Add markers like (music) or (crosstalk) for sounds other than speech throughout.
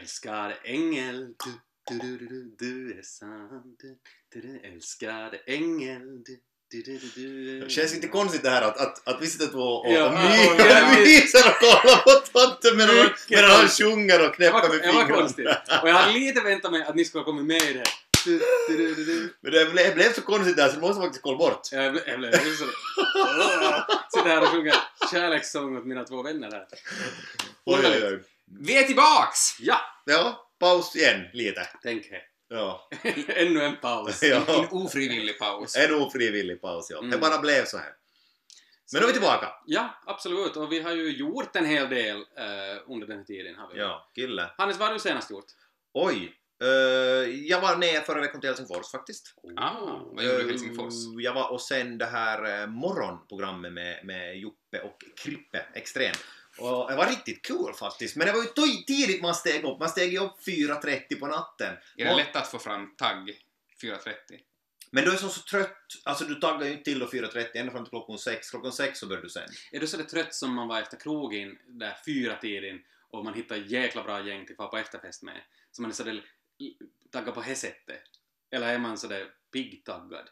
Älskade ängel, du, du, du, du, du, du är sann, du, du, du, älskade ängel, du, du, du, du, du. Det känns inte konstigt det här att, att, att vi sitter två och, Ja, och ja, ja. myser och kollar på tomten medan, medan han sjunger och knäpper med det var fingrarna. konstigt. Och jag hade lite väntat mig att ni skulle ha kommit med i det. Du, du, du, du, du. Men det blev, blev så konstigt där så det måste faktiskt kolla bort. Blev, jag blev jag blev så... Sitter här och sjunger kärlekssång åt mina två vänner här. Oj, oj, oj. Vi är tillbaks! Ja! Ja, paus igen lite. Tänk här. Ja, (laughs) Ännu en paus. En ja. ofrivillig paus. En ofrivillig paus, ja. Det Mm. bara blev så här. Men nu är vi tillbaka. Ja, absolut. Och vi har ju gjort en hel del eh, under den här tiden. Har vi. Ja, kille. Hannes, vad har du senast gjort? Oj. eh, jag var ner förra veckan till Helsingfors faktiskt. Ah, vad gjorde du i Helsingfors? Eh, Jag var och sen det här eh, morgonprogrammet med, med Juppe och Krippe, extremt. Och det var riktigt kul faktiskt, men det var ju tidigt man steg upp. Man steg ju upp 4.30 på natten. Är det Och- lätt att få fram tagg 4.30? Men du är så, så trött, alltså du taggar ju inte till då 4.30 ända fram till klockan 6. Klockan 6 så börjar du sen. Är du så trött som man var efter krogen där fyra tiden och man hittar jäkla bra gäng till att fara på efterfest med? Så man är sådär taggad på det sättet? Eller är man sådär pigg-taggad?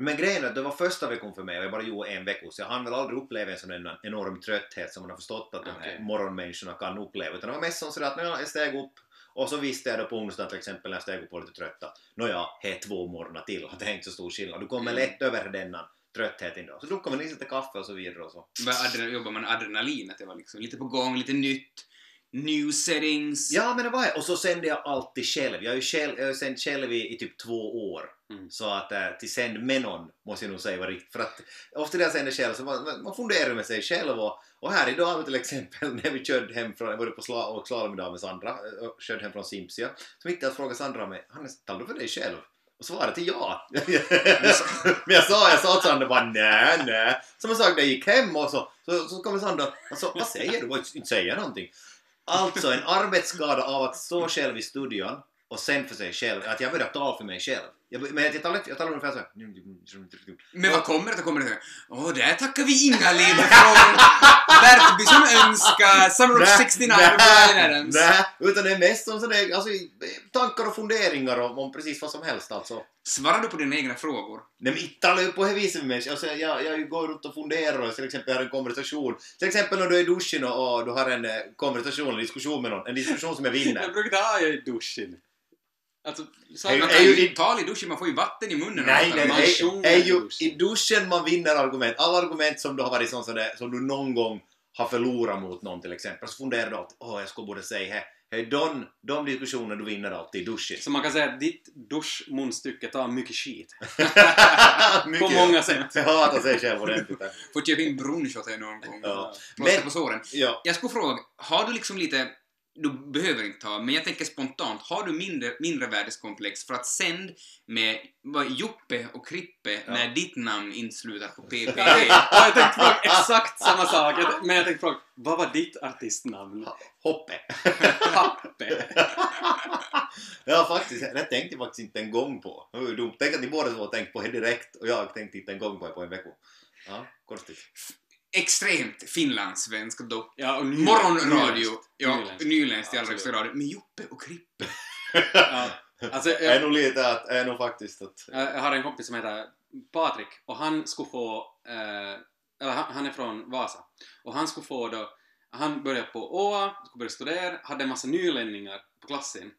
Men grejen är att det var första veckan för mig och jag bara gjorde en vecka så jag hann väl aldrig uppleva en sån en enorm trötthet som man har förstått att Okej. morgonmänniskorna kan uppleva. Utan det var mest som sådär att när jag steg upp och så visste jag då på onsdagen till exempel när jag steg upp och var lite trött att nåja, det är två morgnar till och det är inte så stor skillnad. Du kommer Mm. lätt över denna tröttheten då. Så druckar man lite kaffe och så vidare och så. Adre- jobbar man adrenalinet? Det var liksom lite på gång, lite nytt. New settings. Ja men det var det. Och så sände jag alltid själv. Jag har ju, själv, jag har ju sänt själv i, i typ två år. Mm. Så att äh, till sänd med någon måste jag nog säga var riktigt. För att ofta när jag sänder själv så man, man funderar med sig själv och, och här idag till exempel (laughs) när vi körde hem från, jag var på sla, och slalom idag med Sandra äh, och körde hem från Simpsia. Så mitt i att fråga Sandra mig, Hannes, talar du för dig själv? Och svaret är ja. (laughs) Men jag sa, jag sa till Sandra bara nej, nej. Som jag sagt, jag gick hem och så, så, så kommer Sandra, alltså, vad säger du? Vad- Inte säga någonting. Alltså en arbetsskada av att stå själv i studion och sen för sig själv, att jag börjar tala för mig själv. Jag, men jag talar, jag talar ungefär så här. Men vad kommer det? Då kommer det Åh, där tackar vi Inga-Lill (laughs) från Bertby som önskar Summer of Nä, 69 nä, Brian Adams. Nej, utan det är mest som sådär, alltså, tankar och funderingar om, om precis vad som helst alltså. Svarar du på dina egna frågor? Nej men inte talar ju på det viset med mig. Alltså, jag, jag går runt och funderar och till exempel jag har en konversation. Till exempel när du är i duschen och, och du har en eh, konversation, en diskussion med någon. En diskussion som jag vinner. (laughs) Jag brukar ha i duschen. Alltså, så Man är ju i- ta i duschen, man får ju vatten i munnen. Nej, nej, man- nej. är i ju duschen. i duschen man vinner argument. Alla argument som du har varit sån sådär, som du någon gång har förlorat mot någon till exempel. Så funderar du alltid, åh jag skulle borde säga här. Hej, de, de diskussioner du vinner alltid i duschen. Så man kan säga att ditt duschmunstycke tar mycket skit. (laughs) Mycket. På många sätt. Jag hatar sig själv ordentligt. Får köpa in brunch åt dig någon gång. Ja. Men- på såren. Ja. Jag skulle fråga, har du liksom lite, du behöver inte ha, men jag tänker spontant, har du mindre, mindre värdeskomplex för att sänd med vad, Joppe och Krippe Ja. när ditt namn inte slutar på PP? (laughs) Ja, jag tänkte fråga exakt samma sak. Men jag tänkte fråga, vad var ditt artistnamn? Hoppe. (laughs) Happe. (laughs) ja, faktiskt. Det tänkte jag faktiskt inte en gång på. Ju dumt. Tänk att ni båda två har tänkt på det direkt och jag tänkte inte en gång på det på en vecka. Ja, konstigt. Extremt finlandssvensk dock. Ja, och ny- Morgonradio. nyländskt. Ja, Nyländskt. i allra högsta grad. Med Joppe och Krippe. (laughs) Ja. Alltså, (laughs) Jag är nog lite att, är nog faktiskt att... jag har en kompis som heter Patrik och han skulle få, eh, eller han, han är från Vasa, och han skulle få då, han började på ÅA, skulle börja studera, hade en massa nylänningar på klassen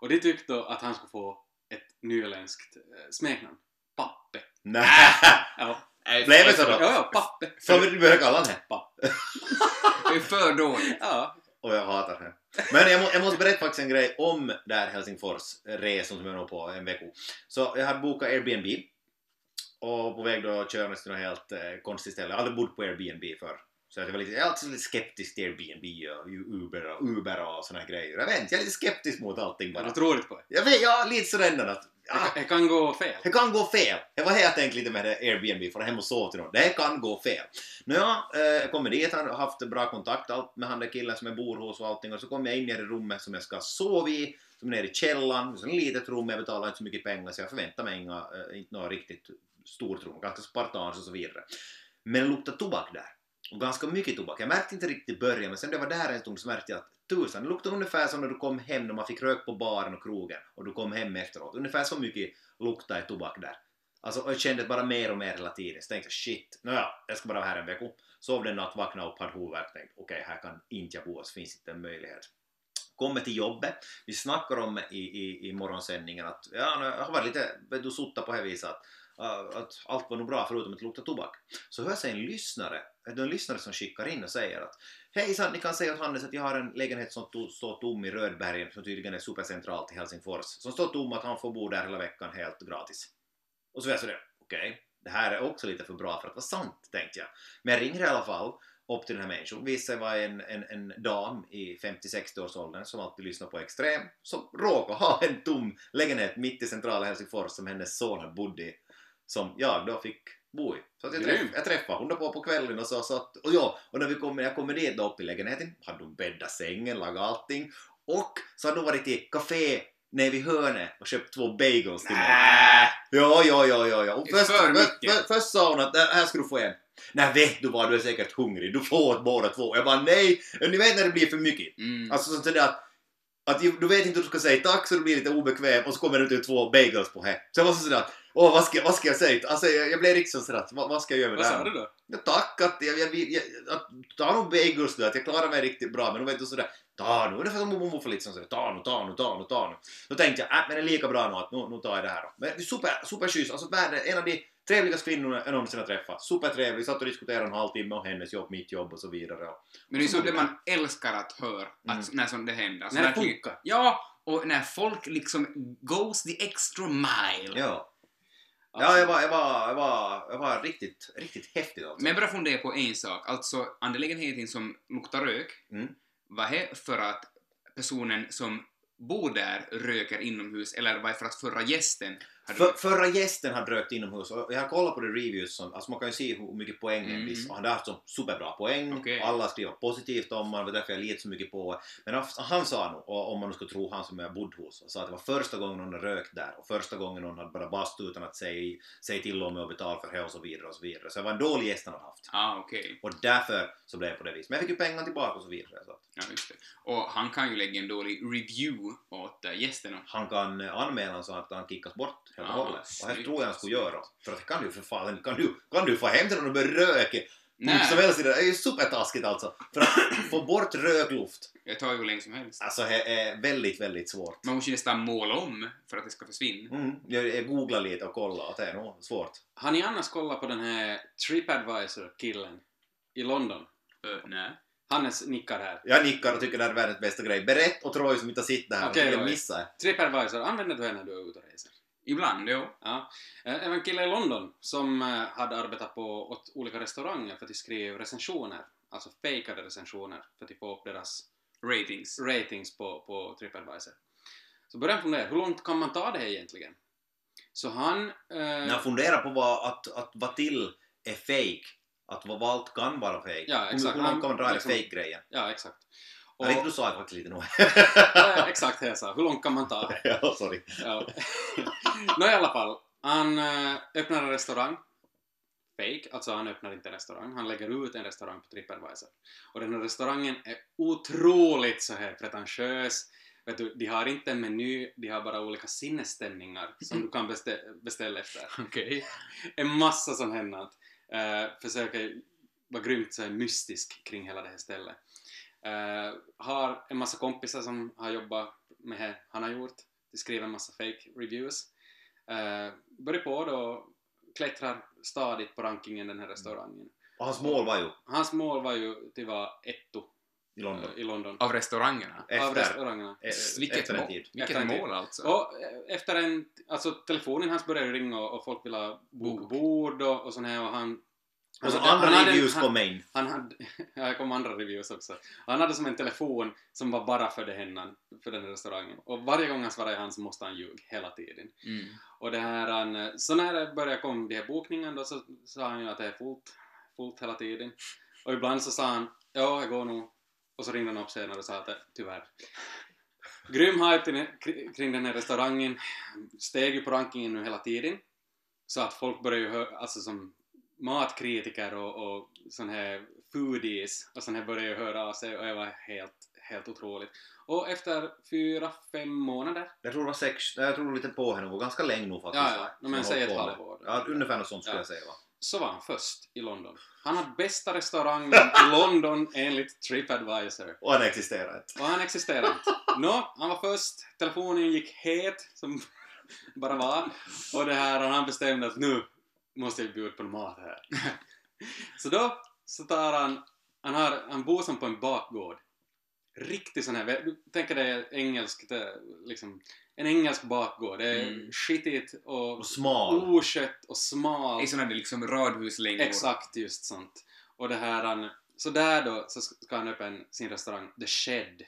och de tyckte då att han skulle få ett nyländskt eh, smeknamn. Pappe. Nej! (laughs) Ja, Blev det så ja, då? ja Pappe. Som vi börjar kalla honom här. Pappe. Det är för dåligt. Ja. Och jag hatar det. Men jag, må, jag måste berätta faktiskt en grej om där Helsingfors-resan som jag var på en vecka. Så jag hade bokat Airbnb och på väg då körandes till något helt eh, konstigt ställe. Jag hade bott på Airbnb förr. Så jag var lite, jag är alltid lite skeptisk till Airbnb och Uber och, Uber och såna här grejer. Jag vet inte, jag är lite skeptisk mot allting bara. du troligt på det? Jag vet, jag är lite sådär att Det kan- Det kan gå fel. det kan gå fel. Det var här jag tänkte lite med det Airbnb, för hem och sova till någon. Det kan gå fel. Nåja, eh, jag kommer dit, har haft bra kontakt allt med han där killen som jag bor hos och allting och så kommer jag in i det rummet som jag ska sova i, som är nere i källaren, så ett litet rum, jag betalar inte så mycket pengar så jag förväntar mig inga, eh, inte något riktigt stort rum, ganska spartanskt och så vidare. Men det luktar tobak där. Och ganska mycket tobak. Jag märkte inte riktigt i början men sen när jag var där en stund så märkte jag att tusan, det luktade ungefär som när du kom hem när man fick rök på baren och krogen och du kom hem efteråt. Ungefär så mycket luktade tobak där. Alltså och jag kände bara mer och mer hela tiden. Så tänkte jag shit, nåja, jag ska bara vara här en vecka. Sov en natt, vaknade upp, hade huvudvärk. Tänkte okej, okay, här kan inte jag bo, så finns inte en möjlighet. Kommer till jobbet, vi snackar om i, i, i morgonsändningen att ja, jag har varit lite, du suttit på det viset att Eh, att allt var nog bra förutom att det luktade tobak. Så hör sig en lyssnare, eh, en lyssnare som skickar in och säger att Hejsan, ni kan säga åt Hannes att jag har en lägenhet som to står tom i Rödbergen som tydligen är supercentralt i Helsingfors som står tom att han får bo där hela veckan helt gratis. Och så var jag sådär, okej, okay, det här är också lite för bra för att vara sant, tänkte jag. Men jag ringer i alla fall upp till den här människan. Visade sig vara en, en, en dam i 50-60-årsåldern som alltid lyssnar på Extrem som råkar ha en tom lägenhet mitt i centrala Helsingfors som hennes son bodde i som jag då fick bo i. Så att jag, träff, jag träffade hon på på kvällen och så, så att, och ja, och när vi kom, jag kommer dit då upp i lägenheten hade hon bäddat sängen, lagat allting och så hade hon varit i café nere vid hörnet och köpt två bagels till mig. Ja, ja, ja, ja, ja. Och först, först, först sa hon att här ska du få en. Nej vet du vad, du är säkert hungrig, du får åt båda två. Jag bara nej, ni vet när det blir för mycket. Mm. Alltså sådär att att du vet inte hur du ska säga tack så du blir lite obekväm och så kommer det ut två bagels på här. Så jag var så sådär Åh, vad ska, vad ska jag säga? Alltså, jag, jag blev riktigt sådär, vad, vad ska jag göra med vad det här? Vad sa du då? Ja, tack att jag, jag, jag, att, ta nog bagels du, att jag klarar mig riktigt bra, men de vet du sådär, ta nu, ungefär som mormor får liksom sådär, ta nu, ta nu, ta nu, ta nu. Då tänkte jag, äh, men det är lika bra nu att nu, nu tar jag det här då. Men super, superschysst, alltså världen, en av de trevligaste kvinnorna jag någonsin har träffat. Supertrevlig, satt och diskuterade en halvtimme om hennes jobb, mitt jobb och så vidare. Men det är så det man älskar att höra, att, mm. när sånt det händer. Alltså, när det funkar. Ja, och när folk liksom goes the extra mile. Ja. Ja, jag var, jag var, jag var, jag var riktigt, riktigt häftig alltså. Men jag börjar fundera på en sak. Alltså, angelägenheten som luktar rök, mm. var det för att personen som bor där röker inomhus, eller var det för att förra gästen för, förra gästen hade rökt inomhus och jag har kollat på de reviews som, alltså man kan ju se hur mycket poäng mm. viss, och han har haft så superbra poäng okay. och alla skriver positivt om honom, det var därför jag litar så mycket på Men han sa nog, om man nu ska tro han som jag bodde hos, sa att det var första gången hon hade rökt där och första gången hon hade bara bastu utan att säga, säga till om och betala för det och så vidare och så vidare. Så det var en dålig gäst han hade haft. Ah, okay. Och därför så blev det på det viset. Men jag fick ju pengarna tillbaka och så vidare. Så. Ja, just det. Och han kan ju lägga en dålig review åt äh, gästerna. Han kan äh, anmäla så att han kickas bort helt och hållet det tror jag han skulle göra. För att kan du för fan, kan du, kan du få hem till någon och börja röka? Nej. Som helst, det är ju supertaskigt alltså. För att (clears throat) få bort rökluft. Det tar ju hur länge som helst. Alltså det är väldigt, väldigt svårt. Man måste ju nästan måla om för att det ska försvinna. Mm, jag, jag googlar lite och kollar och det är nog svårt. Har ni annars kollat på den här Tripadvisor-killen i London? Uh, nej. Hannes nickar här. Jag nickar och tycker det är världens bästa grej. Berätt och Troy som inte det här. Okej, okay, missa. Tripadvisor, använder du det när du är ute och reser? Ibland, jo. Ja. Eh, det var en kille i London som eh, hade arbetat på åt olika restauranger för att skriva recensioner, alltså fejkade recensioner för att få upp deras ratings, ratings på, på Tripadvisor. Så började han fundera, hur långt kan man ta det här egentligen? Så han... Eh... När funderar på vad, att, att vad till är fake, att vad allt kan vara fake. Ja, exakt. Hur långt kan man dra liksom, fake-grejen? Ja, exakt. Och, jag vet du sa faktiskt lite nog. exakt det jag sa. Hur långt kan man ta? (laughs) ja, sorry. ja. Nå i alla fall. Han äh, öppnar en restaurang. Fake, alltså han öppnar inte en restaurang. Han lägger ut en restaurang på Tripadvisor. Och den här restaurangen är otroligt så här pretentiös. Vet du, de har inte en meny, de har bara olika sinnesstämningar som du kan bestä beställa efter. (laughs) Okej. Okay. En massa sånt här. Uh, försöker vara grymt så här mystisk kring hela det här stället. Uh, har en massa kompisar som har jobbat med det han har gjort. De skriver en massa fake reviews. Uh, börjar på då klättrar stadigt på rankingen den här restaurangen. Och hans mål var ju? Hans mål var ju till vara etto i London. Uh, i London. Av restaurangerna? Efter, Av restaurangerna. E vilket efter en tid. Vilket efter mål alltså? Och efter en... Alltså telefonen hans började ringa och, och folk ville boka bord och, och sånt här och han och så andra han reviews kom in. Han hade, (laughs) ja, det kom andra reviews också. Han hade som en telefon som var bara för det hennan, för den här restaurangen. Och varje gång han svarade han så måste han ljuga hela tiden. Mm. Och det här, han, så när det började komma de här bokningarna då så sa han ju att det är fullt, fullt hela tiden. Och ibland så sa han ja, jag går nog. Och så ringde han upp senare och sa att tyvärr. Grym hype kring den här restaurangen. Steg ju på rankingen nu hela tiden. Så att folk började ju höra, alltså som matkritiker och, och sån här foodies och sån här började höra av sig och det var helt, helt otroligt. Och efter fyra, fem månader, Jag tror det var sex, jag tror lite på henne, ganska länge nog faktiskt. Ja, ja. No, men säg ett halvår. Ja, ungefär något sånt skulle Ja. jag säga va. så var han först i London. Han hade bästa restaurangen i (laughs) London enligt Tripadvisor. Och han existerar inte. Och han existerade inte. Nå, han var först, telefonen gick het som (laughs) bara var. Och det här, han bestämde att nu måste jag bjuda på mat här. (laughs) Så då så tar han, han, har, han bor som på en bakgård. Riktigt sån här, du tänker dig engelskt, eh, liksom, en engelsk bakgård. Det är Mm. skitigt och Och smal. oskött och smalt. I såna där liksom radhuslängor. Exakt just sånt. Och det här, han, så där då så ska han öppna sin restaurang, The Shed.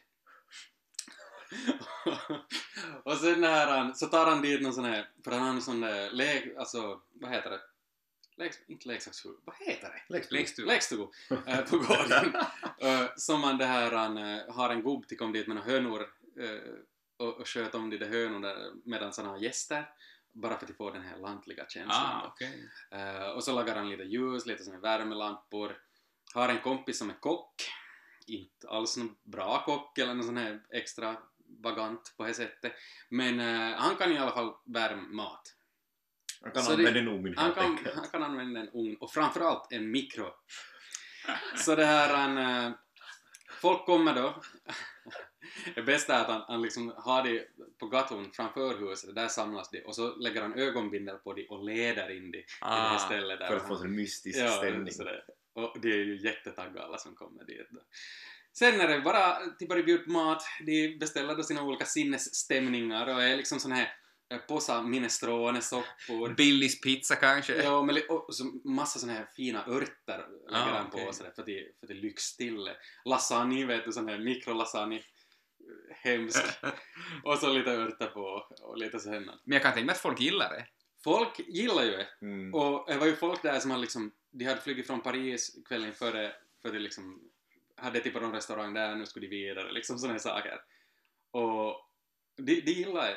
(laughs) och sen här, han, så tar han dit någon sån här, för han har en sån där, lek, alltså, vad heter det? Leks, inte leksakshus, vad heter det? Lekstuga. Lekstuga. Lekstuga (laughs) eh, på gården. Eh, som man det här, han eh, har en gubb till kom dit med några hönor eh, och, och sköt om de där hönorna medan han har gäster. Bara för att få den här lantliga känslan. Ah. Eh, och så lagar han lite ljus, lite såna värmelampor. Har en kompis som är kock. Inte alls någon bra kock eller någon sån här extra vagant på det sättet. Men han kan i alla fall värma mat. Han kan Så det- använda en ugn Han kan, enkelt. han kan använda en ugn och framförallt en mikro. Så det här han... eh, Folk kommer då. Det bästa är att han, han liksom har det på gatan framför huset, där samlas de och så lägger han ögonbindel på det och leder in det till det här Ah, stället där För att få en mystisk Ja, stämning. sådär. Och det är ju jättetaggade alla som kommer dit då. Sen är det bara till börja bjuda på mat, de beställer då sina olika sinnesstämningar och är liksom sån här eh, posa minestrone, soppor. Billys pizza kanske? Ja, men och så massa såna här fina örter lägger Ah, han på sådär för att det, för att det lyx till. Lasagne, vet du, sån här mikrolasagne. Hemsk. (laughs) och så lite örter på och lite sådär. Men jag kan tänka mig att folk gillar det. Folk gillar ju det. Mm. Och det var ju folk där som hade liksom, de hade flugit från Paris kvällen före för de liksom hade typ någon restaurang där, nu skulle de vidare, liksom sådana saker. Och de, de gillar det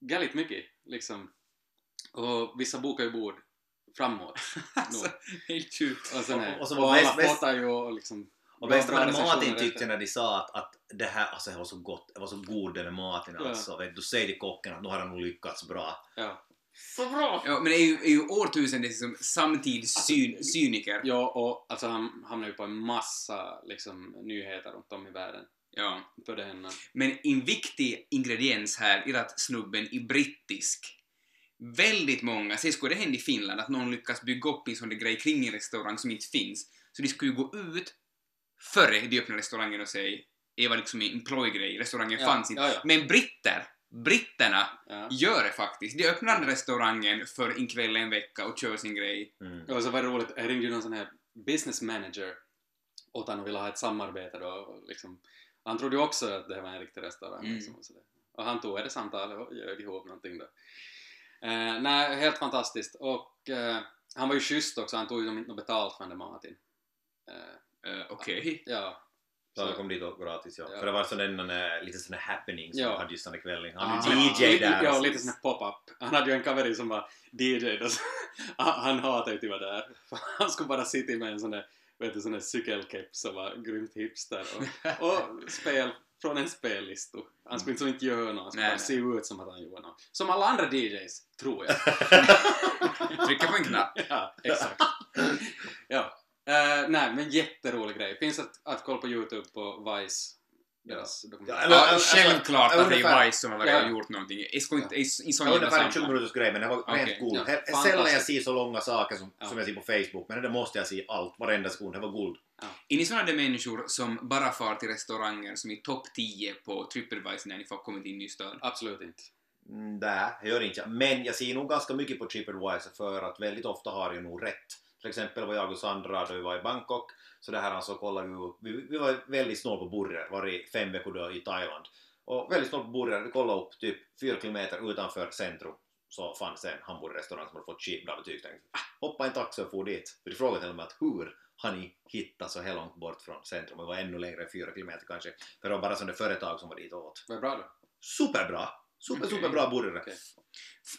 galet mycket, liksom. Och vissa bokar ju bord framåt. (laughs) Alltså, helt sjukt. Och, sen Och- var alla ju och liksom... Och bäst Martin efter. tyckte när de sa att, att det här, alltså det var så gott, det var så god den maten Ja. alltså. Vet du, säg till kocken att nu har han nog lyckats bra. Ja. Så bra! Ja, men det är ju, är ju årtusendets liksom, samtidscyniker. ja, och alltså han hamnar ju på en massa liksom nyheter runt om i världen. Ja. Det henne. Men en viktig ingrediens här är att snubben är brittisk. Väldigt många, säg skulle det hända i Finland att någon lyckas bygga upp en sån där grej kring en restaurang som inte finns, så de skulle ju gå ut före de öppnar restaurangen och säga det var liksom en plojgrej, restaurangen Ja, fanns inte. ja, ja. Men britter, britterna Ja. gör det faktiskt. De öppnar restaurangen för en kväll, en vecka och kör sin grej. Mm. Och så var det roligt, jag ringde ju någon sån här business manager åt han och ville ha ett samarbete då. och Liksom, han trodde ju också att det här var en riktig restaurang. Mm. Liksom, och, sådär. och han tog det samtalet och ljög ihop någonting då. Eh, nej, helt fantastiskt. Och eh, han var ju schysst också, han tog ju inte något betalt för den där maten. Eh, Uh, Okej. ja. Så Så- kom dit och gratis ja. Ja. För det var sån en, eh, lite sån här happening som Ja. de hade just den där kvällen. Han Ah. hade DJ där. Ja, lite sån pop-up. Han hade ju en kaveri som var DJ då. så- han han hatade ju att vara där. (laughs) Han skulle bara sitta med en sån där, vet du, sån där cykelkeps som var grymt hipster och, och spel från en spellista. Han skulle inte, inte göra något, han skulle bara se ut som att han gjorde något. Som alla andra DJs, tror jag. (laughs) Trycka på en knapp. ja, exakt. ja. Eh, nej, men jätterolig grej. Finns att, att kolla på Youtube på Vice. Deras dokumentär. Ja, eller- Ja, alltså, självklart att det är Vice som har Ja. gjort någonting. Jag ska inte... I i sån Det var jävla ungefär en 20 sammanhang. minuters grej men det var Okej, rent guld. ja. Sällan jag ser så långa saker som, Ja. som jag ser på Facebook men det måste jag se allt, varenda sekund. Det var guld. Är ni sådana där människor som bara far till restauranger som är topp 10 på Tripadvisor när ni får kommit in i ny stad? Absolut inte. Mm, Nej, det gör inte jag. Men jag ser nog ganska mycket på Tripadvisor för att väldigt ofta har jag nog rätt. Till exempel var jag och Sandra då vi var i Bangkok, så det här alltså kollade vi, vi, vi var väldigt snål på burgare, var i fem veckor då i Thailand. Och väldigt snål på burgare, vi kollade upp typ fyra kilometer utanför centrum så fanns en hamburgerrestaurang som hade fått skitbra betyg. Tänkte, ah, hoppa en taxi och for dit. För de frågade till och med att hur har ni hittat så här långt bort från centrum? Det var ännu längre än fyra kilometer kanske. För det var bara sådana företag som var dit och åt. Var det bra då? Superbra! Super, Okej. superbra burgare. Okej.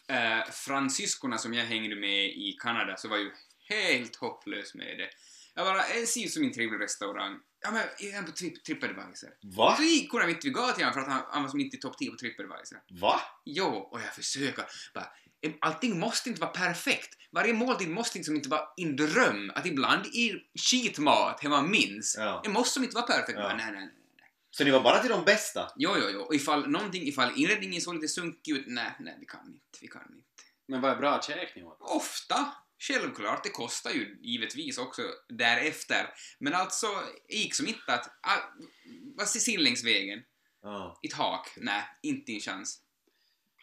F- eh, fransyskorna som jag hängde med i Kanada så var ju helt hopplös med det. Jag bara, det ser ut som en trevlig restaurang. Ja men, är han på tri- Tripadvisor? Va? Så gick inte gå till honom för att han, han var som inte i topp 10 på Tripadvisor. Va? Jo, och jag försöker. Bara, allting måste inte vara perfekt. Varje måltid måste liksom inte vara en dröm. Att ibland är skitmat hemma minns. Ja. Det måste inte vara perfekt. Ja. Bara, nej, nej, nej. nej. Så ni var bara till de bästa? Jo, jo, jo. Och ifall någonting, ifall inredningen såg lite sunkig ut, nej, nej, vi kan inte, vi kan inte. Men vad är bra käk ni åt? Ofta, självklart, det kostar ju givetvis också därefter. Men alltså, det gick som inte att, ah, vad ser längs vägen? Ja. Ett hak? Nej, inte en chans.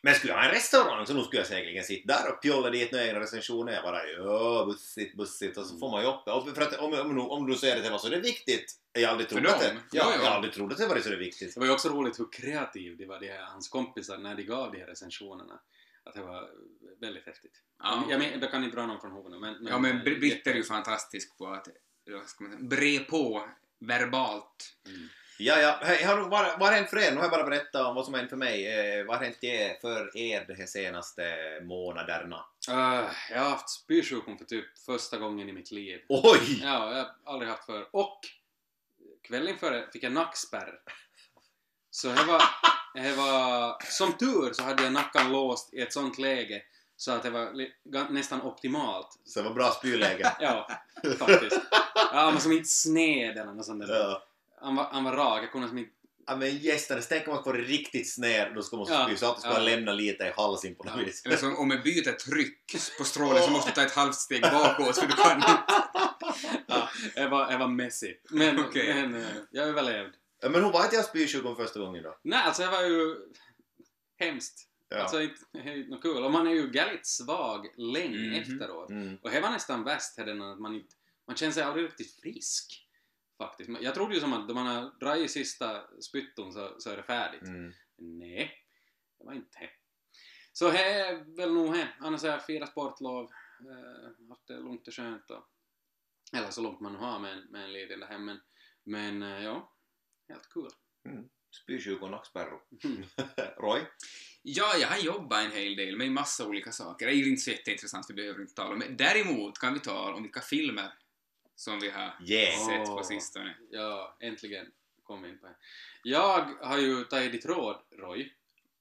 Men skulle jag ha en restaurang så nog skulle jag säkerligen sitta där och pjolla dit några egna recensioner. Jag bara ja, bussigt, bussigt och så får man ju upp det. För att om, om, om du säger det till mig så är det viktigt. Jag har aldrig trott att det, ja, jag har aldrig trott att det varit så det viktigt. Det var ju också roligt hur kreativ de var, de här, hans kompisar, när de gav de här recensionerna. Att det var väldigt häftigt. Ja. Jag, men, jag kan inte dra någon från huvudet, men... Ja, men eh, Br- Britt är ju fantastisk på att vad ska man säga, bre på verbalt. Mm. Ja, ja. Hej, har, du- vad, vad har hänt för er? Nu har jag bara berättat om vad som har hänt för mig. Eh, vad har hänt er, för er de här senaste månaderna? Uh, jag har haft spysjukdom för typ första gången i mitt liv. Oj! Ja, jag har aldrig haft för. Och kvällen före fick jag nackspärr. Så det var, det var... Som tur så hade jag nacken låst i ett sånt läge så att det var nästan optimalt. Så det var bra spyläge. (laughs) Ja, faktiskt. Ja, men som inte sned eller något sånt där. ja. Han, var, han var rak, jag kunde som inte... Ja men gästerna, tänk om man får det riktigt sned, då ska man Ja, spy så att du ska ja. lämna lite i halsen på något Ja. vis. Eller som om jag byter tryck på strålen så måste du ta ett halvt steg bakåt för du kan inte. Ja, jag var, var messy. Men, Okej. men eh, jag överlevde. Men hur var det jag spysjuk första gången då? Nej, alltså det var ju hemskt. Ja. Alltså inte, inte något kul. Och man är ju väldigt svag länge Mhm. efteråt. Mm. Och det var nästan värst här att man inte... Man känner sig aldrig riktigt frisk. Faktiskt. Men Jag trodde ju som att då man har dragit sista spytton så, så är det färdigt. Mm. Nej, det var inte det. Så det är väl nog det. Annars har jag firat sportlov, eh, haft det lugnt och skönt och, Eller så långt man nu har med en, med en liten där hemma. Men eh, ja, helt kul. Spysjuk och nackspärror. Mm. (laughs) Roy? Ja, jag har jobbat en hel del med en massa olika saker. Det är ju inte så jätteintressant, vi behöver inte tala om det. Däremot kan vi tala om vilka filmer som vi har Yeah! sett på sistone. Ja, äntligen kom vi in på det. Jag har ju tagit ditt råd, Roy,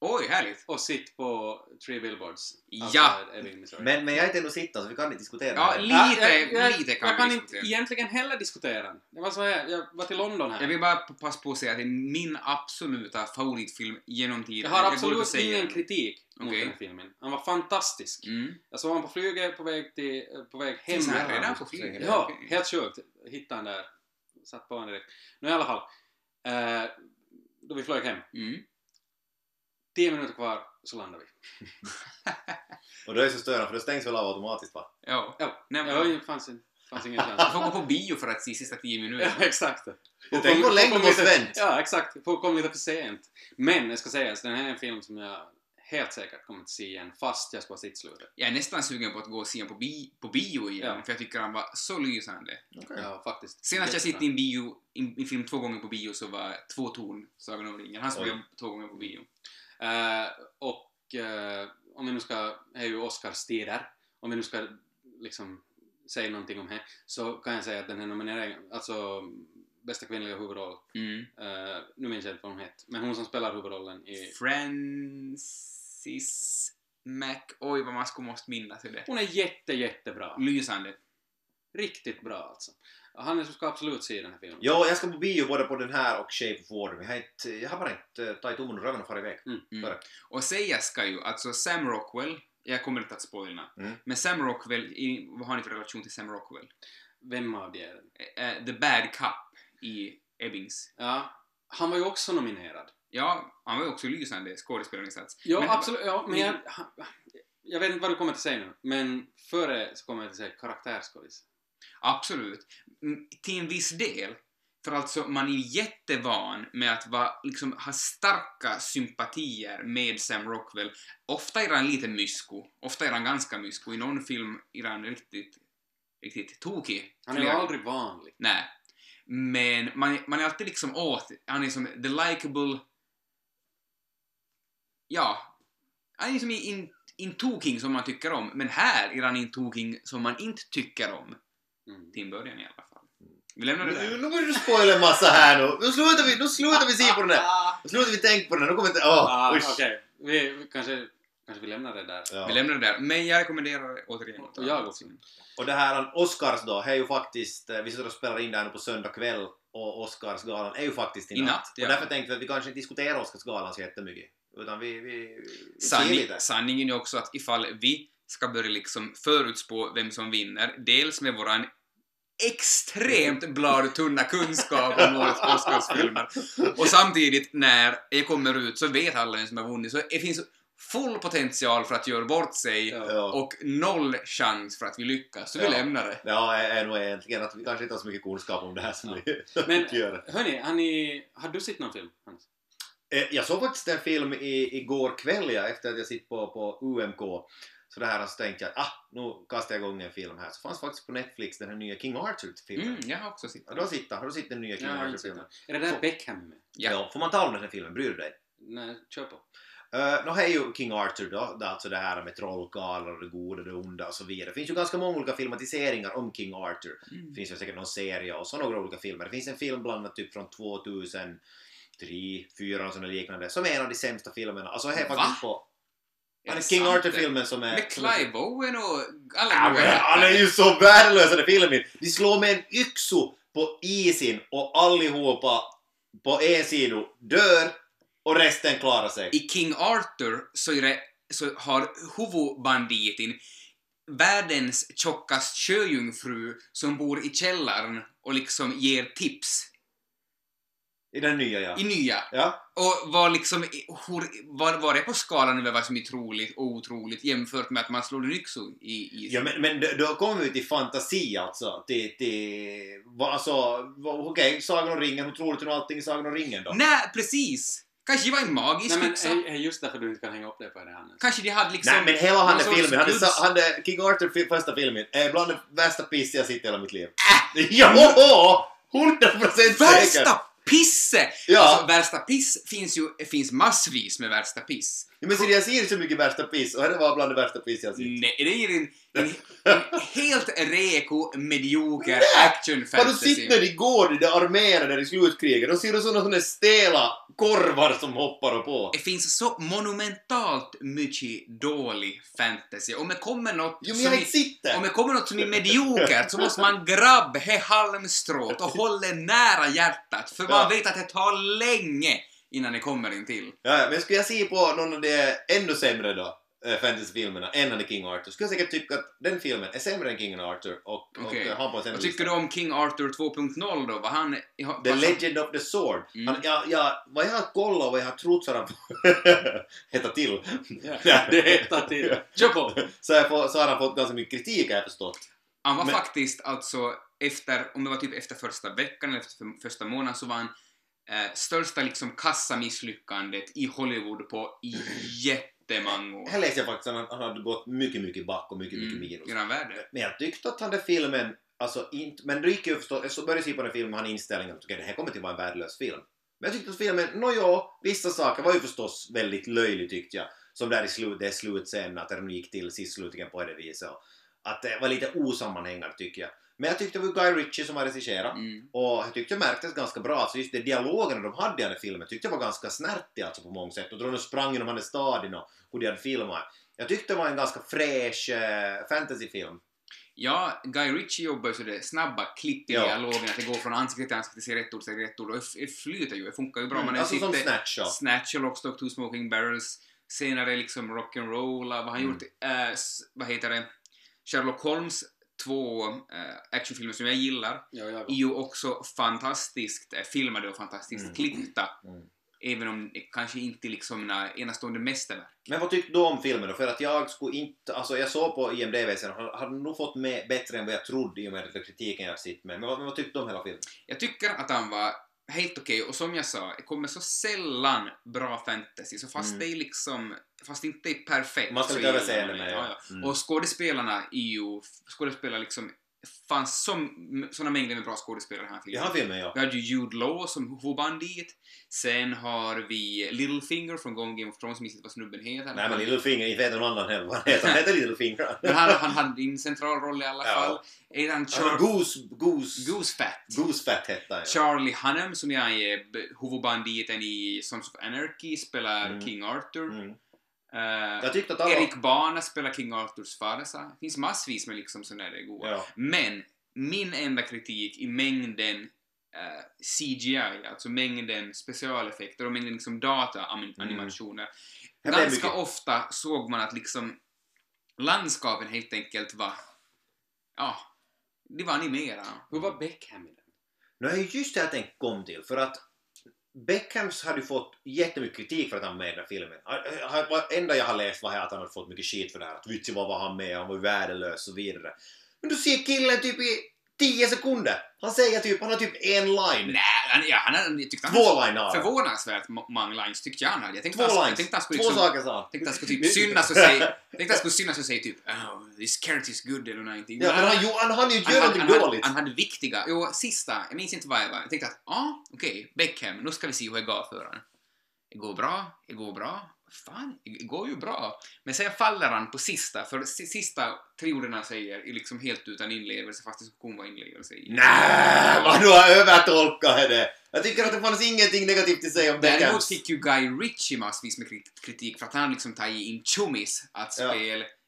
Oj, härligt! och sitt på Three Billboards. Ja. Ebbing, Missouri. Men, men jag är inte ännu sittande så vi kan inte diskutera Ja, det. li- Ja, Lite- jag, jag, lite kan jag vi kan diskutera. inte egentligen heller diskutera. Det var så här, jag var till London här. Jag vill bara passa på att säga att det är min absoluta favoritfilm genom tiden. Jag har absolut säga ingen kritik mot Okej. den här filmen. Han var fantastisk. Mm. Jag såg honom på flyget på väg, till, på väg hem. Finns han här, redan ja, på flyget? Ja, helt sjukt. Hittade han där. Satt på honom direkt. Nu i alla fall. Eh, då vi flög hem. Mm. Tio minuter kvar så landade vi. (laughs) Och då är det så störande för det stängs väl av automatiskt va? Ja. Ja, Nej, det men, var ju- fanns, en- fanns ingen jag chans. (laughs) får gå på bio för att se sista tio ja, minuterna. exakt. Jag tänker vad länge du måste lite- vänt. Ja, exakt. Folk kom lite för sent. Men jag ska säga, att den här är en film som jag helt säkert kommer att se igen fast jag ska ha sitt slutet. Jag är nästan sugen på att gå och se honom på, bi- på bio igen, Ja. för jag tycker han var så lysande. Okej. Ja, faktiskt. Senast jag i en, bio, en film två gånger på bio så var Två torn, Sagan om ringen. Han såg jag två gånger på bio. Eh, och eh, om vi nu ska, det är ju Oscars-tider, om vi nu ska liksom säga någonting om det, så kan jag säga att den här nomineringen, alltså bästa kvinnliga huvudroll, Mm. eh, nu minns jag inte vad hon heter, men hon som spelar huvudrollen i... Francis Mac... Oj, vad man skulle måste minnas det. Hon är jätte, jättebra. Lysande. Riktigt bra alltså. Han ska absolut se den här filmen. Ja, jag ska på bio både på den här och Shape of Water. Jag har, inte, jag har bara inte eh, tagit tummen ur röven och farit iväg. Mm. Bara. Och säga ska ju, alltså Sam Rockwell, jag kommer inte att spoila, Mm. men Sam Rockwell, vad har ni för relation till Sam Rockwell? Vem av de är det? Eh, the Bad Cop i Ebbings. Ja, han var ju också nominerad. Ja, han var ju också lysande skådespelarinsats. Ja, Men- absolut. Ja, men men- jag, jag vet inte vad du kommer att säga nu, men före så kommer jag att säga karaktärsskådis. Absolut. Mm, Till en viss del. För alltså, man är jättevan med att vara, liksom, ha starka sympatier med Sam Rockwell. Ofta är han lite mysko. Ofta är han ganska mysko. I någon film är han riktigt, riktigt tokig. Han är Flera- aldrig vanlig. Nej. Men man, man är alltid liksom åt, han är som the likable... Ja. Han är som en in toking som man tycker om, men här är han in toking som man inte tycker om. Mm. Till en början i alla fall. Vi lämnar det Nu, där. nu börjar du spoila en massa här nu. Nu slutar vi, nu slutar vi se på den där. Nu slutar vi tänka på den. Nu kommer inte... Åh, Ah, usch. Okej, vi, vi kanske, kanske vi lämnar det där. Ja. Vi lämnar det där. Men jag rekommenderar återigen. Och jag också. Och det här Oscars då, är ju faktiskt, eh, vi sitter och spelar in det här nu på söndag kväll och Oscarsgalan är ju faktiskt i natt. natt, ja. Och därför tänkte vi att vi kanske inte diskuterar Oscarsgalan så jättemycket. Utan vi, vi, vi Sanning, lite. sanningen är också att ifall vi ska börja liksom förutspå vem som vinner, dels med våran extremt bladtunna kunskap om årets Oscarsfilmer och samtidigt när det kommer ut så vet alla vem som har vunnit så det finns full potential för att göra bort sig Ja. Ja. och noll chans för att vi lyckas, så vi Ja. lämnar det. Ja, är är nog egentligen att vi kanske inte har så mycket kunskap om det här som vi (laughs) Men gör. hörni, har, ni, har du sett någon film? Hans? Eh, Jag såg faktiskt en film i, igår kväll ja, efter att jag sitt på, på UMK. Så det här så tänkte jag att ah, nu kastar jag igång en film här. Så fanns faktiskt på Netflix den här nya King Arthur-filmen. Mm, jag har också sett Ja, du har sett den? Har du sett den nya King Ja, sett Arthur-filmen? den. Är det där Så- Beckham med? Ja. Får man tala om den här filmen? Bryr du dig? Nej, kör på. Uh, Nå, här är ju King Arthur då, det alltså det här med trollkarlar och det goda, det onda och så vidare. Det finns ju ganska många olika filmatiseringar om King Arthur. Mm. Det finns ju säkert någon serie och så några olika filmer. Det finns en film bland annat typ från 2003, 2004 och sådana liknande, som är en av de sämsta filmerna. Alltså här faktiskt på... Är Ja, det King Arthur-filmen som är... Med Clive Owen och alla Ja, han är ju så värdelös den filmen! De slår med en yxo på isen och allihopa på en sida dör och resten klarar sig. I King Arthur så, är det, så har huvudbanditin världens tjockast sjöjungfru som bor i källaren och liksom ger tips I den nya ja. i nya. Ja, Och var liksom, hur, var, var det på skalan över vad som är troligt och otroligt jämfört med att man slår en yxa i, i ja men, men då- kommer vi till fantasi alltså. Till, till alltså, okej, Sagan om ringen, hur troligt är allting i Sagan om ringen då? Nej, precis! Kanske det var en magisk Nej men yxa. är, är just därför du inte kan hänga upp det på det här nu. Kanske de hade liksom... Nej men hela han filmen, hade, sa- hade King Arthur första filmen, är bland det värsta piss jag sett i hela mitt liv. Äh! (laughs) Ja! 100% säker! Värsta pisse! Ja. Alltså, värsta piss finns ju, finns massvis med värsta piss. Ja, men så jag ser så mycket värsta piss och det var bland det värsta piss jag sett. Nej, det är en (laughs) helt reko, medioker action Har du fantasy. sett när de går, de där arméerna där i slutkriget? De ser ut som såna stela korvar som hoppar på. Det finns så monumentalt mycket dålig fantasy. Om det kommer något Jo som är- det! om det kommer något som är mediokert så måste man grabba he halmstrået och hålla nära hjärtat för man Ja. vet att det tar länge innan det kommer in till. Ja, men skulle jag se på någon av de ännu sämre då, fantasyfilmerna än han är King Arthur, skulle jag säkert tycka att den filmen är sämre än King Arthur och, Okej. och äh, har på en sämre Vad tycker du om King Arthur 2.0 då? Vad han... The han- Legend of the Sword. Mm. Han, ja, ja, vad jag har kollat och vad jag har trott så har han hetta till. Ja, (laughs) det hettar till. Kör på! Så, jag får, så har han fått ganska mycket kritik har jag förstått. Han var Men- faktiskt alltså efter, om det var typ efter första veckan eller efter för- första månaden så var han eh, största liksom kassamisslyckandet i Hollywood på jättemånga (laughs) år. Här läste jag faktiskt att han, han hade gått mycket, mycket back och mycket, mycket Mm, minus. Men jag tyckte att han den filmen, alltså inte, men då gick jag förstås, jag så började se på den filmen han inställningen att okej, det här kommer till vara en värdelös film. Men jag tyckte att filmen, nåja, vissa saker var ju förstås väldigt löjlig tyckte jag. Som där i slut, det slutscenen, att den gick till sist slutligen på det viset. Att det var lite osammanhängande tycker jag. Men jag tyckte det var Guy Ritchie som har regisserat. Mm. Och jag tyckte det märktes ganska bra, alltså just det dialogen de hade i den här filmen tyckte jag var ganska snärtig alltså på många sätt. Och då de sprang genom den här staden och hur de hade filmat. Jag tyckte det var en ganska fräsch eh, fantasyfilm. Ja, Guy Ritchie jobbar ju så det snabba klipp i Ja. dialogen, att det går från ansikte till ansikte, säger rätt ord, säger rätt ord, och det flyter ju, det funkar ju bra. Mm, Man alltså som sitter- Snatch ja. Snatch och Lockstock, Two Smoking Barrels, senare liksom Rock'n'Roll, vad han Mm. gjort? Äh, vad heter det? Sherlock Holmes, två äh, actionfilmer som jag gillar, Ja, jag är ju också fantastiskt äh, filmade och fantastiskt Mm. klippta, Mm. även om det kanske inte liksom några enastående mästerverk. Men vad tyckte du om filmen då? För att jag skulle inte, alltså jag såg på IMDB sen och han hade nog fått med bättre än vad jag trodde i och med den kritiken jag sitt med. Men vad, men vad tyckte du om hela filmen? Jag tycker att han var helt okej, och som jag sa, det kommer så sällan bra fantasy, så fast Mm. det är liksom, fast inte är perfekt Man ska så lite överseende det. ja. ja. Mm. Och skådespelarna är ju, skådespelar liksom fanns som, såna mängder med bra skådespelare i den här I filmen. den här filmen, ja. Vi hade ju Jude Law som huvudbandit. Sen har vi Littlefinger från Gone Game of Thrones, minns inte vad snubben heter. Nej men Littlefinger, inte vet någon annan heller vad han heter. Han heter Littlefinger. Men han, han hade en central roll i alla Ja. fall. Är han Char- Goose, Goose, Goose Fat? Goosefat hette han ja. Charlie Hunnam som jag är huvudbanditen i Sons of Anarchy spelar Mm. King Arthur. Mm. Eh, Jag tyckte att han Erik Bana spelar King Arthurs farsa. Det finns massvis med liksom sådana där goa. Ja. Men min enda kritik i mängden eh, CGI, alltså mängden specialeffekter och mängden liksom dataanimationer. Blev Ganska ofta såg man att liksom landskapen helt enkelt var, ja, det var animerade. Hur var Beckham i den? Är just det jag tänkte kom till, för att Beckhams hade ju fått jättemycket kritik för att han var med i den här filmen. Han- enda jag har läst var här att han hade fått mycket skit för det här. Att vitsi vad var han med, han var ju värdelös och så vidare. Men du ser killen typ i 10 sekunder. Han säger typ, han har typ en line. Nej, han, ja, han, jag tyckte han Två line har han. Förvånansvärt må- många lines tyckte jag han hade. Jag tänkte Två han, jag lines. tänkte han skulle Två liksom, saker sa han. Tänkte han skulle typ synas och säga, jag (laughs) tänkte han skulle synas och säga typ oh, this character is good eller någonting. Ja, men han, jo, han hann ju han, göra han, någonting han, dåligt. han hade viktiga, jo sista, jag minns inte vad jag var. Jag tänkte att, ja, ah, okej, Beckham, nu ska vi se hur jag går för honom. Det går bra, det går bra. Fan, det går ju bra. Men sen faller han på sista, för si- sista han säger är liksom helt utan inlevelse fast det skulle vara inlevelse i. Nej, vad du har övertolkat det! Jag tycker att det fanns ingenting negativt att säga om Däremot Beckhams. fick ju Guy Ritchie massvis med krit- kritik för att han liksom tagit in Tjommis att Ja.